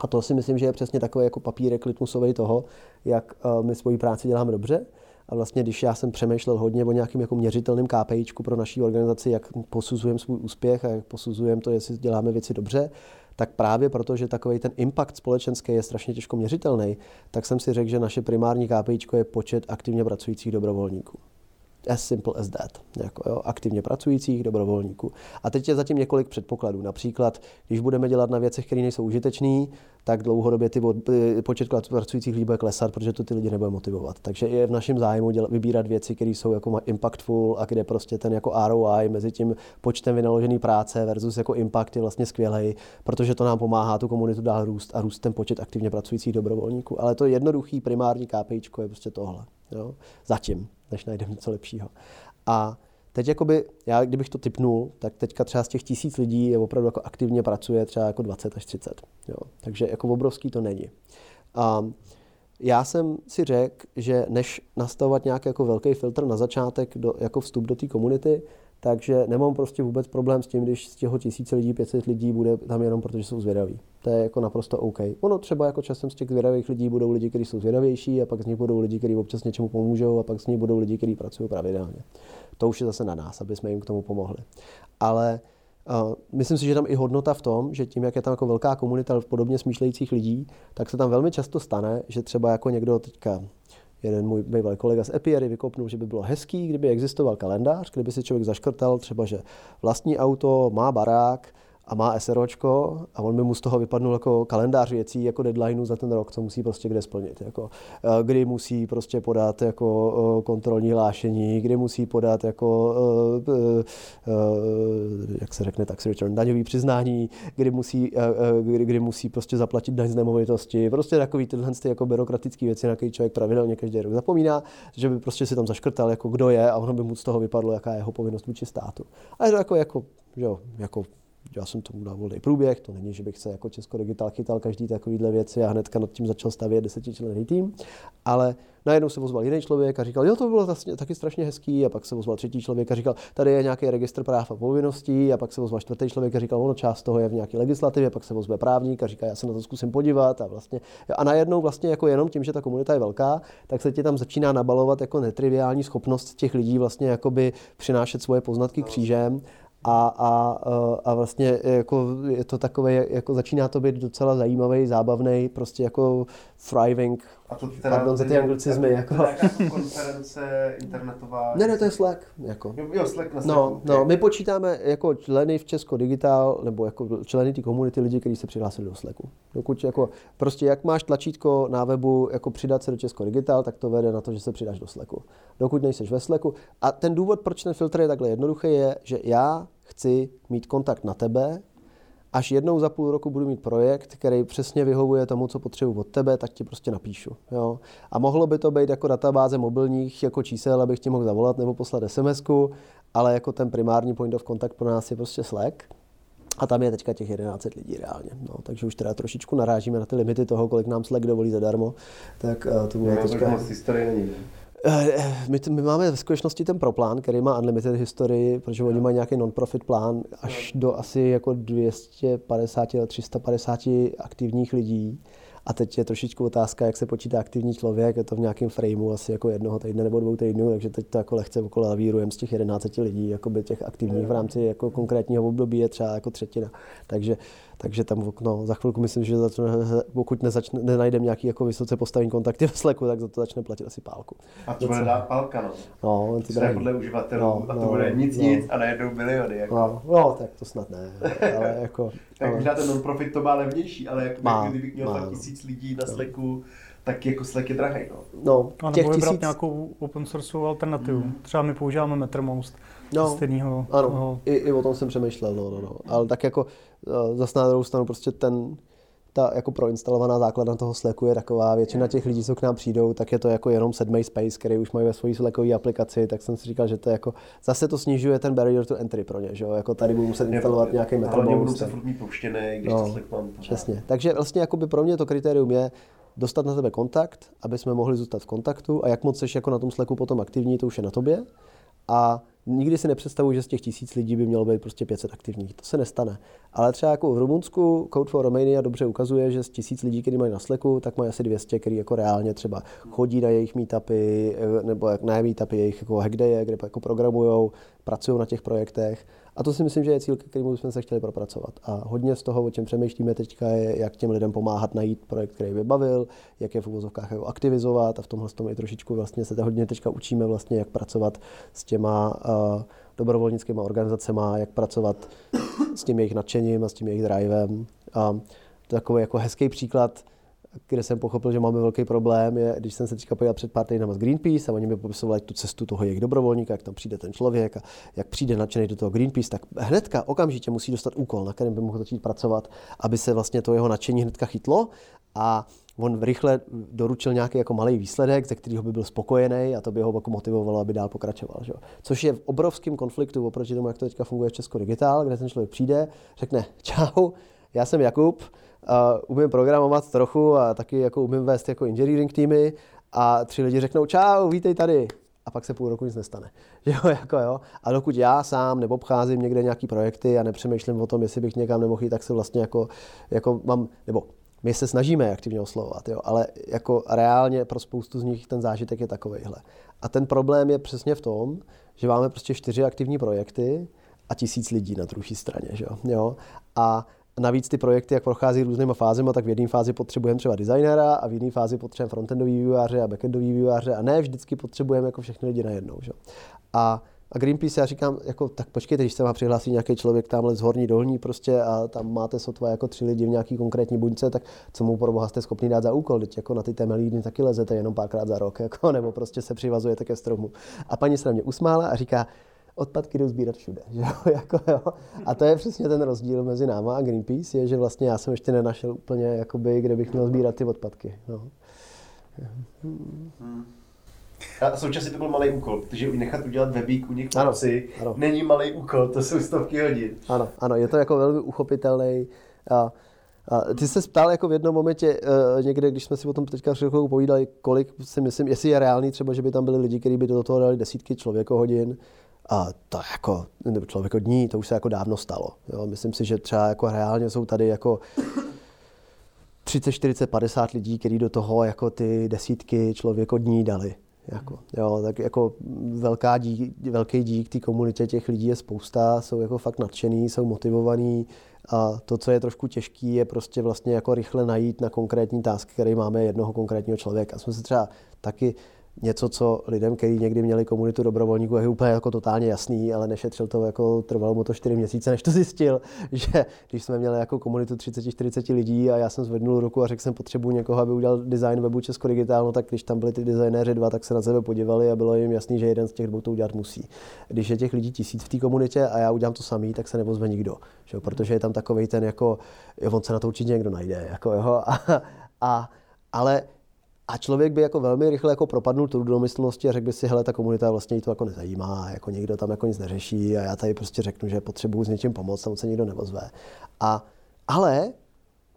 A to si myslím, že je přesně takový jako papírek litmusový toho, jak uh, my svoji práci děláme dobře. A vlastně, když já jsem přemýšlel hodně o nějakým jako měřitelným KPIčku pro naší organizaci, jak posuzujeme svůj úspěch a jak posuzujeme to, jestli děláme věci dobře, tak právě proto, že takový ten impact společenský je strašně těžko měřitelný, tak jsem si řekl, že naše primární KPIčko je počet aktivně pracujících dobrovolníků as simple as that, jako, jo, aktivně pracujících dobrovolníků. A teď je zatím několik předpokladů. Například, když budeme dělat na věcech, které nejsou užitečné, tak dlouhodobě ty počet pracujících lidí bude klesat, protože to ty lidi nebude motivovat. Takže je v našem zájmu dělat, vybírat věci, které jsou jako impactful a kde prostě ten jako ROI mezi tím počtem vynaložené práce versus jako impact je vlastně skvělý, protože to nám pomáhá tu komunitu dál růst a růst ten počet aktivně pracujících dobrovolníků. Ale to jednoduchý primární KPIčko je prostě tohle. Jo? Zatím než najdeme něco lepšího. A teď jakoby, já kdybych to typnul, tak teďka třeba z těch tisíc lidí je opravdu jako aktivně pracuje třeba jako 20 až 30. Jo. Takže jako obrovský to není. A já jsem si řekl, že než nastavovat nějaký jako velký filtr na začátek do, jako vstup do té komunity, takže nemám prostě vůbec problém s tím, když z těho tisíce lidí, 500 lidí bude tam jenom protože jsou zvědaví. To je jako naprosto OK. Ono třeba jako časem z těch zvědavých lidí budou lidi, kteří jsou zvědavější a pak z nich budou lidi, kteří občas něčemu pomůžou a pak z nich budou lidi, kteří pracují pravidelně. To už je zase na nás, aby jsme jim k tomu pomohli. Ale Uh, myslím si, že tam i hodnota v tom, že tím, jak je tam jako velká komunita podobně smýšlejících lidí, tak se tam velmi často stane, že třeba jako někdo teďka jeden můj bývalý kolega z Epiery vykopnul, že by bylo hezký, kdyby existoval kalendář, kdyby si člověk zaškrtal třeba, že vlastní auto, má barák, a má SROčko a on by mu z toho vypadnul jako kalendář věcí, jako deadlineu za ten rok, co musí prostě kde splnit. Jako, eh, kdy musí prostě podat jako eh, kontrolní hlášení, kdy musí podat jako, eh, jak se řekne, tax return, daňový přiznání, kdy musí, kdy, kdy musí prostě zaplatit daň z nemovitosti. Prostě takový tyhle ty jako byrokratické věci, na které člověk pravidelně každý rok zapomíná, že by prostě si tam zaškrtal, jako kdo je a ono by mu z toho vypadlo, jaká je jeho povinnost vůči státu. A je to jako, jako, jo, jako já jsem tomu dal volný průběh, to není, že bych se jako Česko Digital chytal každý takovýhle věci a hnedka nad tím začal stavět desetičlenný tým, ale najednou se ozval jiný člověk a říkal, jo, to bylo vlastně taky strašně hezký, a pak se ozval třetí člověk a říkal, tady je nějaký registr práv a povinností, a pak se ozval čtvrtý člověk a říkal, ono část toho je v nějaké legislativě, pak se ozve právník a říká, já se na to zkusím podívat. A vlastně a najednou vlastně jako jenom tím, že ta komunita je velká, tak se ti tam začíná nabalovat jako netriviální schopnost těch lidí vlastně jakoby přinášet svoje poznatky křížem a, a, a vlastně jako je to takové, jako začíná to být docela zajímavý, zábavný, prostě jako thriving. A to teda Pardon za ty anglicizmy. Jako. jako konference internetová. Ne, ne, to je Slack. Jako. Jo, Slack na No, no, my počítáme jako členy v Česko Digital, nebo jako členy té komunity lidí, kteří se přihlásili do Slacku. Dokud jako, prostě jak máš tlačítko na webu, jako přidat se do Česko Digital, tak to vede na to, že se přidáš do Slacku. Dokud nejseš ve Slacku. A ten důvod, proč ten filtr je takhle jednoduchý, je, že já chci mít kontakt na tebe, až jednou za půl roku budu mít projekt, který přesně vyhovuje tomu, co potřebuji od tebe, tak ti prostě napíšu. Jo? A mohlo by to být jako databáze mobilních jako čísel, abych ti mohl zavolat nebo poslat sms ale jako ten primární point of contact pro nás je prostě Slack. A tam je teďka těch 11 lidí reálně. No, takže už teda trošičku narážíme na ty limity toho, kolik nám Slack dovolí zadarmo. Tak uh, to bude teďka... historie není. Eh, my, my máme ve skutečnosti ten proplán, který má unlimited historii, protože oni mají nějaký non-profit plán až do asi jako 250 350 aktivních lidí. A teď je trošičku otázka, jak se počítá aktivní člověk, je to v nějakém frameu asi jako jednoho týdne nebo dvou týdnů, takže teď to jako lehce okolo lavírujeme z těch 11 lidí, jako by těch aktivních v rámci jako konkrétního období je třeba jako třetina. Takže takže tam no, za chvilku myslím, že začne, pokud nezačne, nenajdeme nějaký jako vysoce postavený kontakty v Slacku, tak za to začne platit asi pálku. A to bude dát pálka, no. No, ty drahý. podle uživatelů no, a to no, bude nic no. nic a najednou miliony. Jako. No, no, tak to snad ne. Ale jako, tak možná ten non-profit to má levnější, ale jako má, kdybych měl má, tisíc lidí na Slacku, tak jako Slack je drahý. No. No, a nebo tisíc... nějakou open source alternativu. Hmm. Třeba my používáme Mattermost no, stejného. Ano, toho. I, i, o tom jsem přemýšlel, no, no, no. Ale tak jako uh, zase na druhou stranu prostě ten, ta jako proinstalovaná základna toho Slacku je taková, většina těch lidí, co k nám přijdou, tak je to jako jenom sedmý space, který už mají ve své Slackové aplikaci, tak jsem si říkal, že to je jako, zase to snižuje ten barrier to entry pro ně, že jo, jako tady budu muset instalovat nějaký metr. Hlavně budu se furt mít pouštěný, když no, to Slack mám. Přesně, takže vlastně jako by pro mě to kritérium je, dostat na tebe kontakt, aby jsme mohli zůstat v kontaktu a jak moc jsi jako na tom Slacku potom aktivní, to už je na tobě. A nikdy si nepředstavuji, že z těch tisíc lidí by mělo být prostě 500 aktivních. To se nestane. Ale třeba jako v Rumunsku Code for Romania dobře ukazuje, že z tisíc lidí, kteří mají na Slacku, tak mají asi 200, kteří jako reálně třeba chodí na jejich meetupy, eh, nebo na meetupy jejich jako hackdaye, kde jako programují, pracují na těch projektech. A to si myslím, že je cíl, kterým jsme se chtěli propracovat. A hodně z toho, o čem přemýšlíme teďka, je, jak těm lidem pomáhat najít projekt, který by bavil, jak je v uvozovkách aktivizovat a v tomhle tom i trošičku vlastně se hodně teďka učíme vlastně, jak pracovat s těma uh, dobrovolnickými organizacemi, jak pracovat s tím jejich nadšením a s tím jejich drivem. A takový jako hezký příklad, kde jsem pochopil, že máme velký problém, je, když jsem se teďka pojel před pár týdnama z Greenpeace a oni mi popisovali tu cestu toho jejich dobrovolníka, jak tam přijde ten člověk a jak přijde nadšený do toho Greenpeace, tak hnedka okamžitě musí dostat úkol, na kterém by mohl začít pracovat, aby se vlastně to jeho nadšení hnedka chytlo a on rychle doručil nějaký jako malý výsledek, ze kterého by byl spokojený a to by ho jako motivovalo, aby dál pokračoval. Že? Což je v obrovském konfliktu oproti tomu, jak to teďka funguje v Česko Digital, kde ten člověk přijde, řekne čau, já jsem Jakub, uh, umím programovat trochu a taky jako umím vést jako engineering týmy a tři lidi řeknou čau, vítej tady. A pak se půl roku nic nestane. Jo, jako jo. A dokud já sám nebo obcházím někde nějaký projekty a nepřemýšlím o tom, jestli bych někam nemohl jít, tak se vlastně jako, jako mám, nebo my se snažíme aktivně oslovovat, jo, ale jako reálně pro spoustu z nich ten zážitek je takovýhle. A ten problém je přesně v tom, že máme prostě čtyři aktivní projekty a tisíc lidí na druhé straně. Že jo? A navíc ty projekty, jak prochází různýma fázemi, tak v jedné fázi potřebujeme třeba designéra a v jiné fázi potřebujeme frontendový vývojáře a backendový vývojáře a ne vždycky potřebujeme jako všechny lidi najednou. Že? A a Greenpeace, já říkám, jako, tak počkejte, když se vám přihlásí nějaký člověk tamhle z horní dolní prostě a tam máte sotva jako tři lidi v nějaký konkrétní buňce, tak co mu pro boha jste schopni dát za úkol? Teď jako na ty temelíny taky lezete jenom párkrát za rok, jako, nebo prostě se přivazujete ke stromu. A paní se na mě usmála a říká, odpadky jdou sbírat všude. Že jo? Jako, jo? A to je přesně ten rozdíl mezi náma a Greenpeace, je, že vlastně já jsem ještě nenašel úplně, jakoby, kde bych měl sbírat ty odpadky. No. Hmm. A současně to byl malý úkol, protože nechat udělat webík u nich ano, ano. není malý úkol, to jsou stovky hodin. Ano, ano, je to jako velmi uchopitelný. A, a ty se ptal jako v jednom momentě uh, někde, když jsme si o tom teďka chvilkou povídali, kolik si myslím, jestli je reálný třeba, že by tam byli lidi, kteří by do toho dali desítky člověko hodin. A to jako, nebo člověko dní, to už se jako dávno stalo. Jo. Myslím si, že třeba jako reálně jsou tady jako 30, 40, 50 lidí, kteří do toho jako ty desítky člověko dní dali. Jako, jo, tak jako velká dík, velký dík té komunitě těch lidí je spousta, jsou jako fakt nadšený, jsou motivovaní a to, co je trošku těžký, je prostě vlastně jako rychle najít na konkrétní task, který máme jednoho konkrétního člověka. Jsme se třeba taky něco, co lidem, kteří někdy měli komunitu dobrovolníků, je úplně jako totálně jasný, ale nešetřil to, jako trvalo mu to 4 měsíce, než to zjistil, že když jsme měli jako komunitu 30-40 lidí a já jsem zvednul ruku a řekl jsem, potřebuji někoho, aby udělal design webu Česko digitálno, tak když tam byli ty designéři dva, tak se na sebe podívali a bylo jim jasný, že jeden z těch dvou to udělat musí. Když je těch lidí tisíc v té komunitě a já udělám to samý, tak se nevozve nikdo, že? protože je tam takový ten jako, jo, on se na to určitě někdo najde, jako, jo, a, a ale a člověk by jako velmi rychle jako propadnul tu domyslnosti a řekl by si, hele, ta komunita vlastně to jako nezajímá, jako někdo tam jako nic neřeší a já tady prostě řeknu, že potřebuji s něčím pomoct, tam se nikdo nevozve. A, ale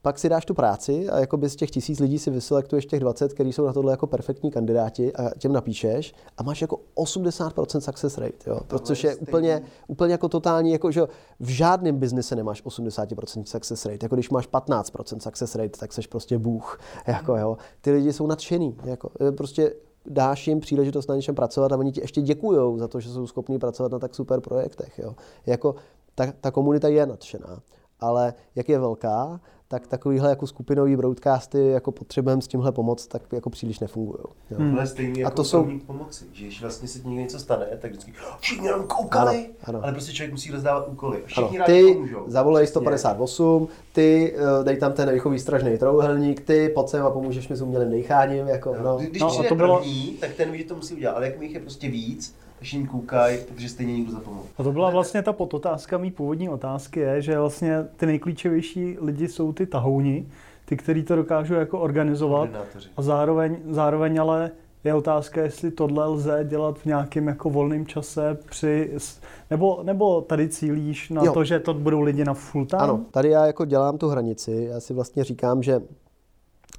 pak si dáš tu práci a jako z těch tisíc lidí si vyselektuješ těch 20, kteří jsou na tohle jako perfektní kandidáti a těm napíšeš a máš jako 80% success rate, jo? což je úplně, úplně jako totální, jako že v žádném biznise nemáš 80% success rate, jako když máš 15% success rate, tak seš prostě bůh, jako jo. Ty lidi jsou nadšený, jako prostě dáš jim příležitost na něčem pracovat a oni ti ještě děkují za to, že jsou schopní pracovat na tak super projektech. Jo. Jako ta, ta komunita je nadšená, ale jak je velká, tak takovýhle jako skupinový broadcasty jako potřebujeme s tímhle pomoct, tak jako příliš nefungují. Hmm. Ale stejně jako a to jsou pomoci, že když vlastně se ti někde něco stane, tak vždycky všichni jenom koukali, ano, ano. ale prostě člověk musí rozdávat úkoly. Všichni ano, ty zavolej 158, ty eh, dej tam ten jako výstražný trouhelník, ty sem a pomůžeš mi s umělým dýcháním. Jako, no. Když no, to bylo... první, tak ten ví, že to musí udělat, ale jak jich je prostě víc, když jim koukají, protože stejně někdo zapomněl. A to byla vlastně ta podotázka mý původní otázky, je, že vlastně ty nejklíčovější lidi jsou ty tahouni, ty, kteří to dokážou jako organizovat a zároveň, zároveň ale je otázka, jestli tohle lze dělat v nějakém jako volném čase při, nebo, nebo tady cílíš na jo. to, že to budou lidi na full time? Ano, tady já jako dělám tu hranici. Já si vlastně říkám, že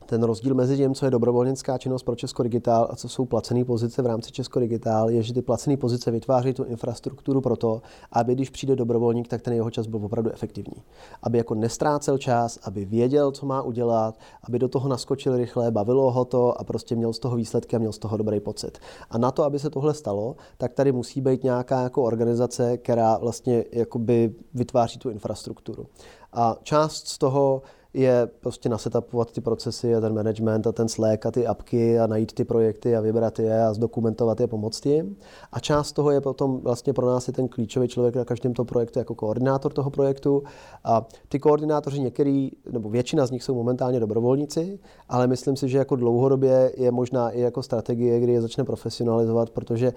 ten rozdíl mezi tím, co je dobrovolnická činnost pro Česko Digitál a co jsou placené pozice v rámci Česko Digitál, je, že ty placené pozice vytváří tu infrastrukturu pro to, aby když přijde dobrovolník, tak ten jeho čas byl opravdu efektivní. Aby jako nestrácel čas, aby věděl, co má udělat, aby do toho naskočil rychle, bavilo ho to a prostě měl z toho výsledky a měl z toho dobrý pocit. A na to, aby se tohle stalo, tak tady musí být nějaká jako organizace, která vlastně jakoby vytváří tu infrastrukturu. A část z toho je prostě nasetapovat ty procesy a ten management a ten Slack a ty apky a najít ty projekty a vybrat je a zdokumentovat je, pomoct jim. A část toho je potom vlastně pro nás i ten klíčový člověk na každém tom projektu jako koordinátor toho projektu. A ty koordinátoři některý, nebo většina z nich jsou momentálně dobrovolníci, ale myslím si, že jako dlouhodobě je možná i jako strategie, kdy je začne profesionalizovat, protože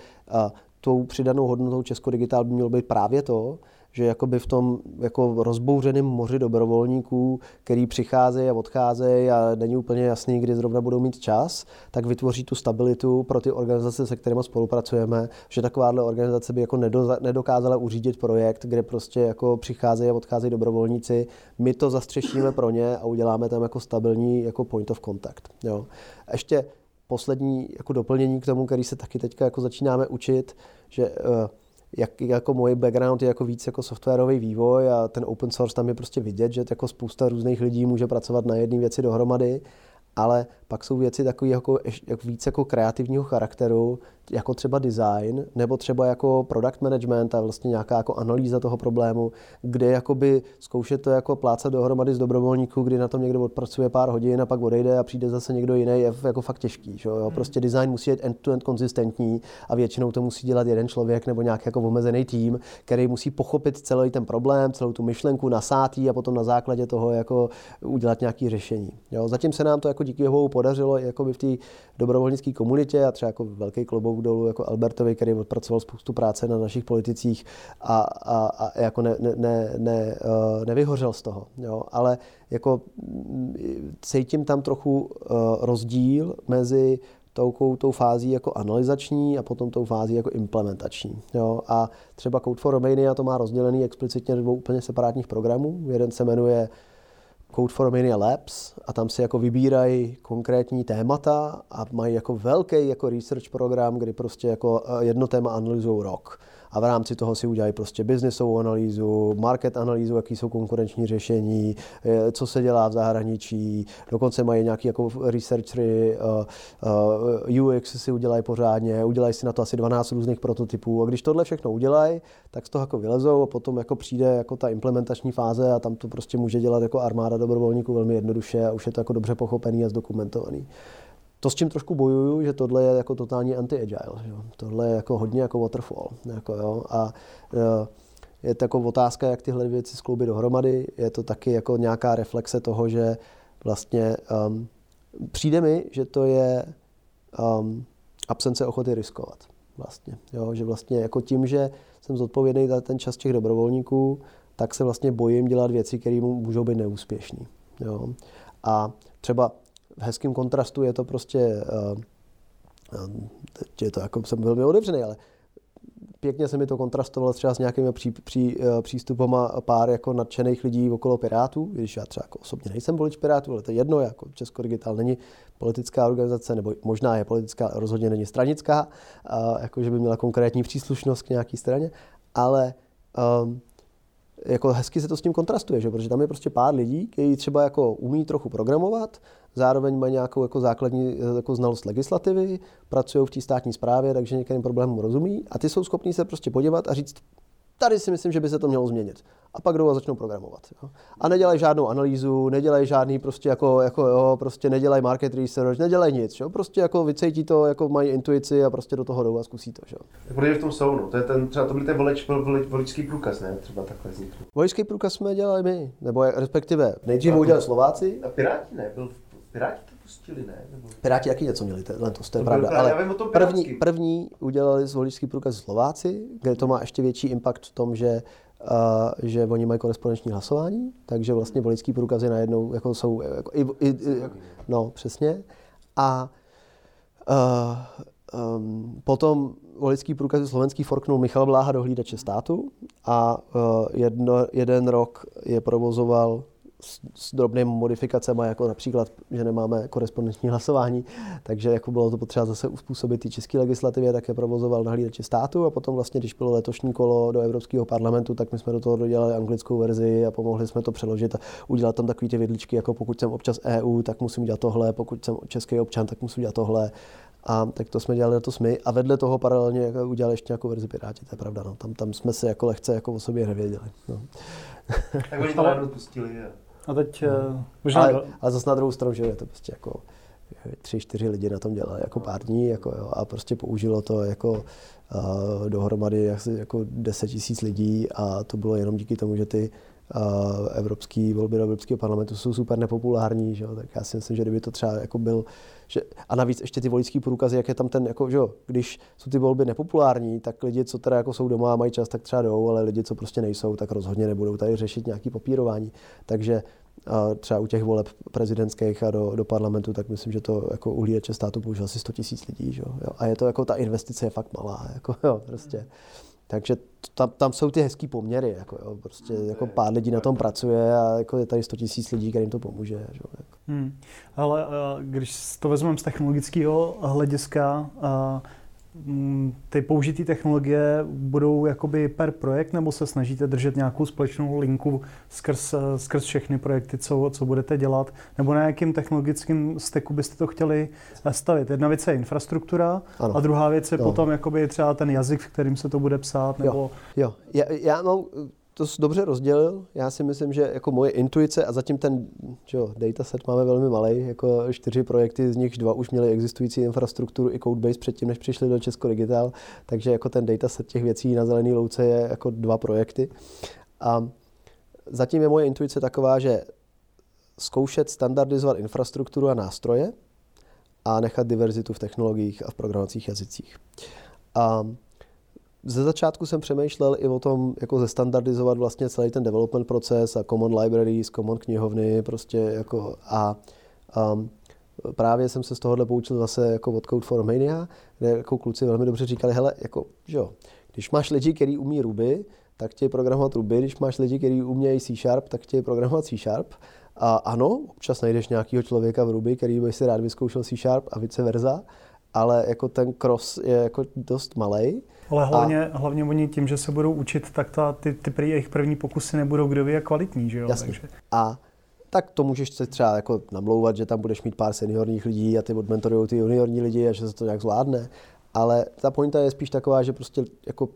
tou přidanou hodnotou Česko Digitál by mělo být právě to, že jakoby v tom jako rozbouřeném moři dobrovolníků, který přicházejí a odcházejí a není úplně jasný, kdy zrovna budou mít čas, tak vytvoří tu stabilitu pro ty organizace, se kterými spolupracujeme, že takováhle organizace by jako nedokázala uřídit projekt, kde prostě jako přicházejí a odcházejí dobrovolníci. My to zastřešíme pro ně a uděláme tam jako stabilní jako point of contact. Jo. Ještě poslední jako doplnění k tomu, který se taky teďka jako začínáme učit, že uh, jak, jako můj background je jako víc jako softwarový vývoj a ten open source tam je prostě vidět, že jako spousta různých lidí může pracovat na jedné věci dohromady, ale pak jsou věci takové jako, jako víc jako kreativního charakteru, jako třeba design, nebo třeba jako product management a vlastně nějaká jako analýza toho problému, kde jakoby zkoušet to jako plácat dohromady z dobrovolníků, kdy na tom někdo odpracuje pár hodin a pak odejde a přijde zase někdo jiný, je jako fakt těžký. Že jo? Hmm. Prostě design musí být end-to-end konzistentní a většinou to musí dělat jeden člověk nebo nějaký jako omezený tým, který musí pochopit celý ten problém, celou tu myšlenku, nasátý a potom na základě toho jako udělat nějaké řešení. Jo? Zatím se nám to jako díky Bohu podařilo jako v té dobrovolnické komunitě a třeba jako velký klobouk dolů jako Albertovi, který odpracoval spoustu práce na našich politicích a, a, a jako ne, ne, ne, ne, uh, nevyhořel z toho. Jo? Ale jako mm, cítím tam trochu uh, rozdíl mezi tou, tou fází jako analyzační a potom tou fází jako implementační. Jo? A třeba Code for Romania to má rozdělený explicitně do dvou úplně separátních programů. Jeden se jmenuje Code for Mania Labs a tam si jako vybírají konkrétní témata a mají jako velký jako research program, kdy prostě jako eh, jedno téma analyzují rok a v rámci toho si udělají prostě businessovou analýzu, market analýzu, jaký jsou konkurenční řešení, eh, co se dělá v zahraničí, dokonce mají nějaký jako researchery, uh, uh, UX si udělají pořádně, udělají si na to asi 12 různých prototypů. A když tohle všechno udělají, tak z toho jako vylezou a potom jako přijde jako ta implementační fáze a tam to prostě může dělat jako armáda dobrovolníků velmi jednoduše a už je to jako dobře pochopený a zdokumentovaný to, s čím trošku bojuju, že tohle je jako totální anti-agile. Tohle je jako hodně jako waterfall. Jako, jo? A e, je to jako otázka, jak tyhle věci skloubit dohromady. Je to taky jako nějaká reflexe toho, že vlastně um, přijde mi, že to je um, absence ochoty riskovat. Vlastně. Jo? Že vlastně jako tím, že jsem zodpovědný za ten čas těch dobrovolníků, tak se vlastně bojím dělat věci, které můžou být neúspěšné. A třeba v hezkém kontrastu je to prostě, uh, je to jako, jsem velmi otevřený, ale pěkně se mi to kontrastovalo třeba s nějakými pří, pří, eh, přístupama pár jako nadšených lidí okolo Pirátů, když já třeba jako osobně nejsem volič Pirátů, ale to je jedno, jako Česko Digital není politická organizace, nebo možná je politická, rozhodně není stranická, a, jako že by měla konkrétní příslušnost k nějaké straně, ale um, jako hezky se to s tím kontrastuje, že? protože tam je prostě pár lidí, kteří třeba jako umí trochu programovat, zároveň mají nějakou jako základní jako znalost legislativy, pracují v té státní správě, takže některým problémům rozumí a ty jsou schopní se prostě podívat a říct, tady si myslím, že by se to mělo změnit. A pak jdou a začnou programovat. Jo. A nedělají žádnou analýzu, nedělají žádný prostě jako, jako jo, prostě nedělají market research, nedělají nic. Jo. Prostě jako vycejtí to, jako mají intuici a prostě do toho jdou a zkusí to. Jo. Protože v tom jsou, no. To je ten, třeba to byl ten volič, voličský průkaz, ne? Třeba takhle vznikl. Voličský průkaz jsme dělali my, nebo respektive nejdřív ho udělali Slováci. A Piráti ne, byl Piráti to pustili, ne? Nebo... Piráti taky něco měli, letos, to je to pravda. Ale tom první, první udělali voličský průkaz Slováci, kde to má ještě větší impact v tom, že uh, že oni mají korespondenční hlasování, takže vlastně voličský průkazy najednou jako jsou, jako, i, i, i, no přesně. A uh, um, potom voličský průkaz slovenský forknul Michal Bláha do hlídače státu a uh, jedno, jeden rok je provozoval s, s drobnými modifikacemi, jako například, že nemáme korespondenční hlasování, takže jako bylo to potřeba zase uspůsobit i české legislativě, tak je provozoval na hlídači státu a potom vlastně, když bylo letošní kolo do Evropského parlamentu, tak my jsme do toho dodělali anglickou verzi a pomohli jsme to přeložit a udělat tam takové ty vidličky, jako pokud jsem občas EU, tak musím dělat tohle, pokud jsem český občan, tak musím dělat tohle. A tak to jsme dělali letos my. A vedle toho paralelně jako udělali ještě nějakou verzi Piráti, to je pravda. No. Tam, tam jsme se jako lehce jako o sobě nevěděli. No. tak oni to najednou pustili. Je. A teď no. možná... Ale, ale zase na druhou stranu, že je to prostě jako tři, čtyři lidi na tom dělali jako pár dní jako, jo, a prostě použilo to jako uh, dohromady asi jako 10 tisíc lidí a to bylo jenom díky tomu, že ty uh, evropské volby do Evropského parlamentu jsou super nepopulární, že jo, tak já si myslím, že kdyby to třeba jako byl, že, a navíc ještě ty voličské průkazy, jak je tam ten, jako, že jo, když jsou ty volby nepopulární, tak lidi, co teda jako jsou doma a mají čas, tak třeba jdou, ale lidi, co prostě nejsou, tak rozhodně nebudou tady řešit nějaký popírování. Takže a třeba u těch voleb prezidentských a do, do parlamentu, tak myslím, že to jako uhlídače státu použil asi 100 tisíc lidí. Že? Jo? A je to jako ta investice je fakt malá. Jako, jo, prostě. Takže tam, tam jsou ty hezký poměry, jako, jo, prostě jako pár lidí na tom pracuje a jako je tady 100 tisíc lidí, kterým to pomůže. Že, jako. hmm. Ale když to vezmeme z technologického hlediska, Mm, ty použité technologie budou jakoby per projekt, nebo se snažíte držet nějakou společnou linku skrz, skrz všechny projekty, co, co budete dělat, nebo na jakým technologickým steku byste to chtěli stavit? Jedna věc je infrastruktura ano. a druhá věc je jo. potom jakoby třeba ten jazyk, v kterým se to bude psát, nebo... Jo, jo. Já, já mám to dobře rozdělil. Já si myslím, že jako moje intuice a zatím ten čo, dataset máme velmi malý, jako čtyři projekty, z nich dva už měli existující infrastrukturu i codebase předtím, než přišli do Česko Digital, takže jako ten dataset těch věcí na zelený louce je jako dva projekty. A zatím je moje intuice taková, že zkoušet standardizovat infrastrukturu a nástroje a nechat diverzitu v technologiích a v programovacích jazycích. A ze začátku jsem přemýšlel i o tom, jako zestandardizovat vlastně celý ten development proces a common libraries, common knihovny, prostě jako a, a právě jsem se z tohohle poučil zase jako od Code for Mania, kde jako kluci velmi dobře říkali, hele, jako, že jo, když máš lidi, který umí Ruby, tak chtějí programovat Ruby, když máš lidi, kteří umějí C Sharp, tak chtějí programovat C Sharp. A ano, občas najdeš nějakého člověka v Ruby, který by si rád vyzkoušel C Sharp a vice versa, ale jako ten cross je jako dost malý. Ale hlavně, a... hlavně oni tím, že se budou učit, tak ta, ty, ty prý jejich první pokusy nebudou kdo ví jak kvalitní, že jo? Jasně. Takže... A tak to můžeš se třeba jako namlouvat, že tam budeš mít pár seniorních lidí a ty odmentorují ty juniorní lidi a že se to nějak zvládne. Ale ta pointa je spíš taková, že prostě jako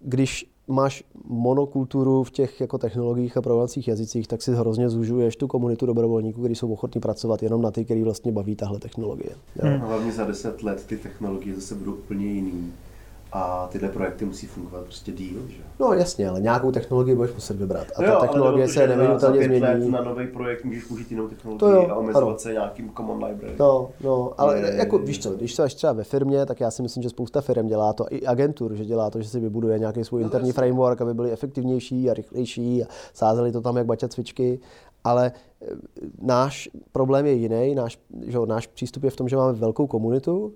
když máš monokulturu v těch jako technologiích a programovacích jazycích, tak si hrozně zužuješ tu komunitu dobrovolníků, kteří jsou ochotní pracovat jenom na ty, který vlastně baví tahle technologie. Hmm. Hlavně za deset let ty technologie zase budou úplně jiný a tyhle projekty musí fungovat prostě díl, že? No jasně, ale nějakou technologii budeš muset vybrat. A no ta technologie se nevyhnutelně změní. Let na nový projekt můžeš použít jinou technologii to jo, a omezovat ano. se nějakým common library. No, no, ale je, jako víš co, když jsi třeba ve firmě, tak já si myslím, že spousta firm dělá to, i agentur, že dělá to, že si vybuduje nějaký svůj no, interní jasně. framework, aby byli efektivnější a rychlejší a sázeli to tam jak baťa cvičky ale e, náš problém je jiný, náš, že, náš přístup je v tom, že máme velkou komunitu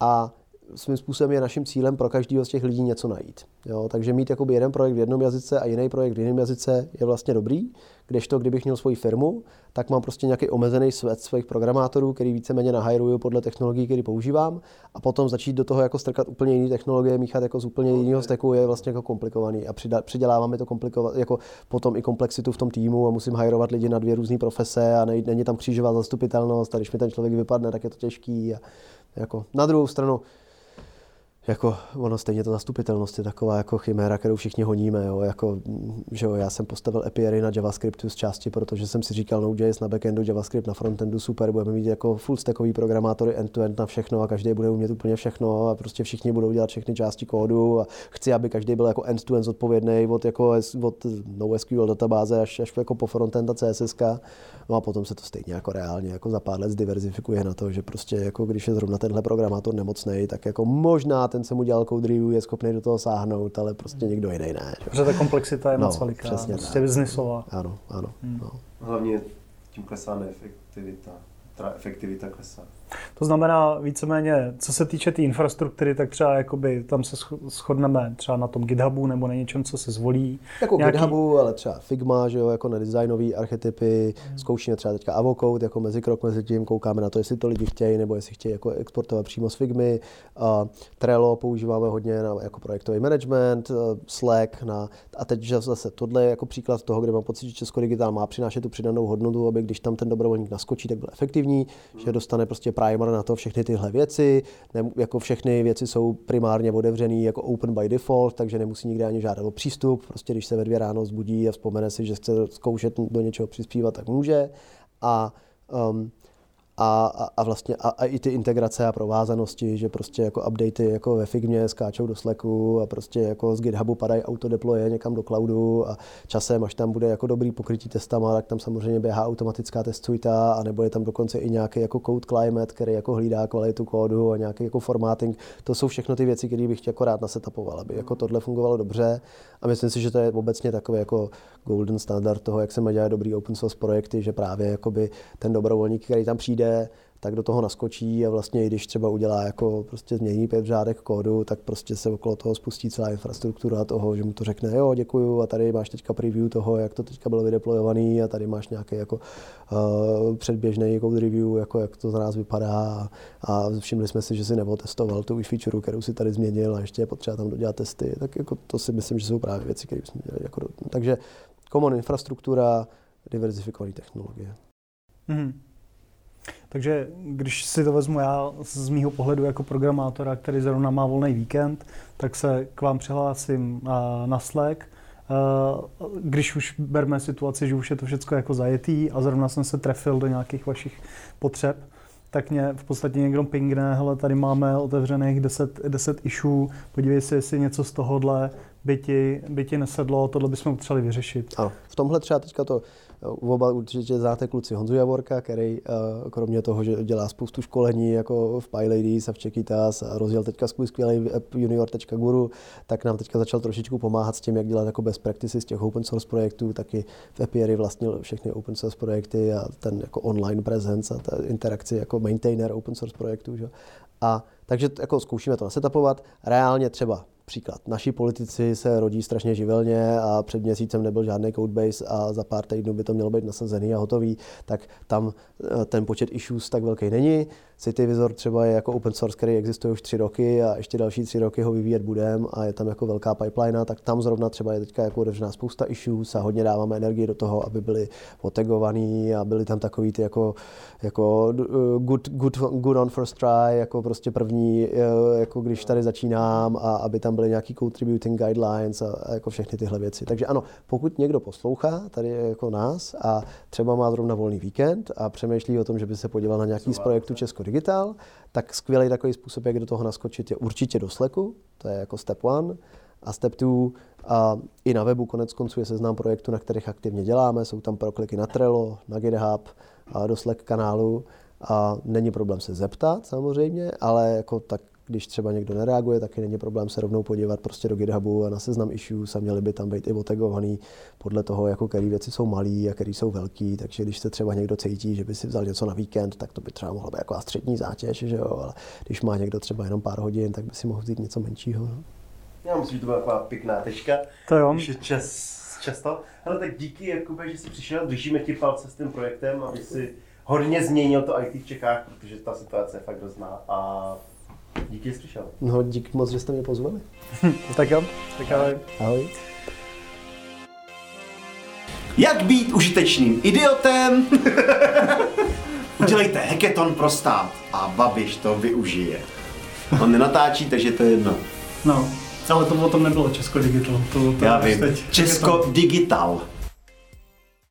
a svým způsobem je naším cílem pro každého z těch lidí něco najít. Jo, takže mít jakoby jeden projekt v jednom jazyce a jiný projekt v jiném jazyce je vlastně dobrý, kdežto kdybych měl svoji firmu, tak mám prostě nějaký omezený svět svých programátorů, který víceméně nahajruju podle technologií, které používám a potom začít do toho jako strkat úplně jiné technologie, míchat jako z úplně jiného steku je vlastně jako komplikovaný a přidělává mi to komplikovat, jako potom i komplexitu v tom týmu a musím hajrovat lidi na dvě různé profese a není tam křížová zastupitelnost a když mi ten člověk vypadne, tak je to těžký a jako na druhou stranu jako ono stejně ta zastupitelnost je taková jako chiméra, kterou všichni honíme. Jo. Jako, že jo, já jsem postavil API na JavaScriptu z části, protože jsem si říkal Node.js na backendu, JavaScript na frontendu, super, budeme mít jako full stackový programátory end-to-end na všechno a každý bude umět úplně všechno a prostě všichni budou dělat všechny části kódu a chci, aby každý byl jako end-to-end zodpovědný od, jako, od NoSQL databáze až, až jako po frontend a CSS. No a potom se to stejně jako reálně jako za pár let zdiverzifikuje na to, že prostě jako když je zrovna tenhle programátor nemocný, tak jako možná ten se mu dělal code review, je schopný do toho sáhnout, ale prostě někdo jiný ne. Protože ta komplexita je no, moc veliká, přesně prostě tak. biznisová. Ano, ano. Hmm. No. Hlavně tím klesá neefektivita, teda efektivita klesá. To znamená víceméně, co se týče té tý infrastruktury, tak třeba jakoby tam se shodneme třeba na tom GitHubu nebo na něčem, co se zvolí. Jako Nějaký... GitHubu, ale třeba Figma, že jo, jako na designové archetypy, hmm. zkoušíme třeba teďka Avocode jako mezikrok mezi tím, koukáme na to, jestli to lidi chtějí, nebo jestli chtějí jako exportovat přímo z Figmy. Uh, Trello používáme hodně na, jako projektový management, uh, Slack na, a teď zase tohle je jako příklad toho, kde mám pocit, že Česko Digital má přinášet tu přidanou hodnotu, aby když tam ten dobrovolník naskočí, tak byl efektivní, hmm. že dostane prostě primer na to všechny tyhle věci. Ne, jako všechny věci jsou primárně otevřený jako open by default, takže nemusí nikde ani žádat o přístup. Prostě když se ve dvě ráno zbudí a vzpomene si, že chce zkoušet do něčeho přispívat, tak může. A um, a, a, vlastně a, a, i ty integrace a provázanosti, že prostě jako updaty jako ve Figmě skáčou do Slacku a prostě jako z GitHubu padají autodeploye někam do cloudu a časem, až tam bude jako dobrý pokrytí testama, tak tam samozřejmě běhá automatická test a nebo je tam dokonce i nějaký jako code climate, který jako hlídá kvalitu kódu a nějaký jako formatting. To jsou všechno ty věci, které bych jako rád nasetapoval, aby jako tohle fungovalo dobře a myslím si, že to je obecně takový jako golden standard toho, jak se má dělat dobrý open source projekty, že právě ten dobrovolník, který tam přijde, tak do toho naskočí a vlastně i když třeba udělá jako prostě změní pět řádek kódu, tak prostě se okolo toho spustí celá infrastruktura toho, že mu to řekne, jo, děkuju a tady máš teďka preview toho, jak to teďka bylo vydeployovaný a tady máš nějaký jako uh, předběžný code review, jako jak to za nás vypadá a všimli jsme si, že si neotestoval tu feature, kterou si tady změnil a ještě je potřeba tam dodělat testy, tak jako to si myslím, že jsou právě věci, které jsme dělali. Jako, takže common infrastruktura, diverzifikované technologie. Mm-hmm. Takže když si to vezmu já z mýho pohledu jako programátora, který zrovna má volný víkend, tak se k vám přihlásím na Slack. Když už berme situaci, že už je to všechno jako zajetý a zrovna jsem se trefil do nějakých vašich potřeb, tak mě v podstatě někdo pingne, hele, tady máme otevřených 10, 10 issue, podívej se, jestli něco z tohohle by ti, by ti nesedlo, tohle bychom potřebovali vyřešit. Ano, v tomhle třeba teďka to Oba určitě znáte kluci Honzu Javorka, který eh, kromě toho, že dělá spoustu školení jako v PyLadies a v Čekytas a rozjel teďka skvělý junior.guru, tak nám teďka začal trošičku pomáhat s tím, jak dělat jako best practices z těch open source projektů, taky v Apiary vlastnil všechny open source projekty a ten jako online presence a ta interakci jako maintainer open source projektů. Že? A takže jako zkoušíme to nasetapovat. Reálně třeba Příklad. Naši politici se rodí strašně živelně a před měsícem nebyl žádný codebase a za pár týdnů by to mělo být nasazený a hotový, tak tam eh, ten počet issues tak velký není. CityVisor třeba je jako open source, který existuje už tři roky a ještě další tři roky ho vyvíjet budeme a je tam jako velká pipeline, tak tam zrovna třeba je teďka jako otevřená spousta issues a hodně dáváme energii do toho, aby byly otagovaný a byly tam takový ty jako, jako eh, good, good, good on first try, jako prostě první, eh, jako když tady začínám a aby tam byly nějaký contributing guidelines a, a jako všechny tyhle věci. Takže ano, pokud někdo poslouchá tady jako nás a třeba má zrovna volný víkend a přemýšlí o tom, že by se podíval na nějaký z projektů Česko Digital, tak skvělý takový způsob, jak do toho naskočit, je určitě do Slacku, to je jako step one. A step two, a i na webu konec konců je seznam projektů, na kterých aktivně děláme, jsou tam prokliky na Trello, na GitHub, a do Slack kanálu. A není problém se zeptat samozřejmě, ale jako tak když třeba někdo nereaguje, taky není problém se rovnou podívat prostě do GitHubu a na seznam issues a měly by tam být i otagovaný podle toho, jako které věci jsou malé a které jsou velké. Takže když se třeba někdo cítí, že by si vzal něco na víkend, tak to by třeba mohla být jako střední zátěž, že jo? ale když má někdo třeba jenom pár hodin, tak by si mohl vzít něco menšího. No. Já myslím, že to byla taková pěkná tečka. To jo. Už je čas, často. Ale tak díky, Jakube, že jsi přišel, držíme ti palce s tím projektem, aby si hodně změnil to IT v Čechách, protože ta situace je fakt hrozná. A díky, že jsi přišel. No, dík moc, že jste mě pozvali. tak jo, tak ahoj. Ahoj. Jak být užitečným idiotem? Udělejte hackathon pro stát a Babiš to využije. On nenatáčí, takže to je jedno. No, ale to o tom nebylo Česko Digital. To, to Já vím. teď- Česko Digital.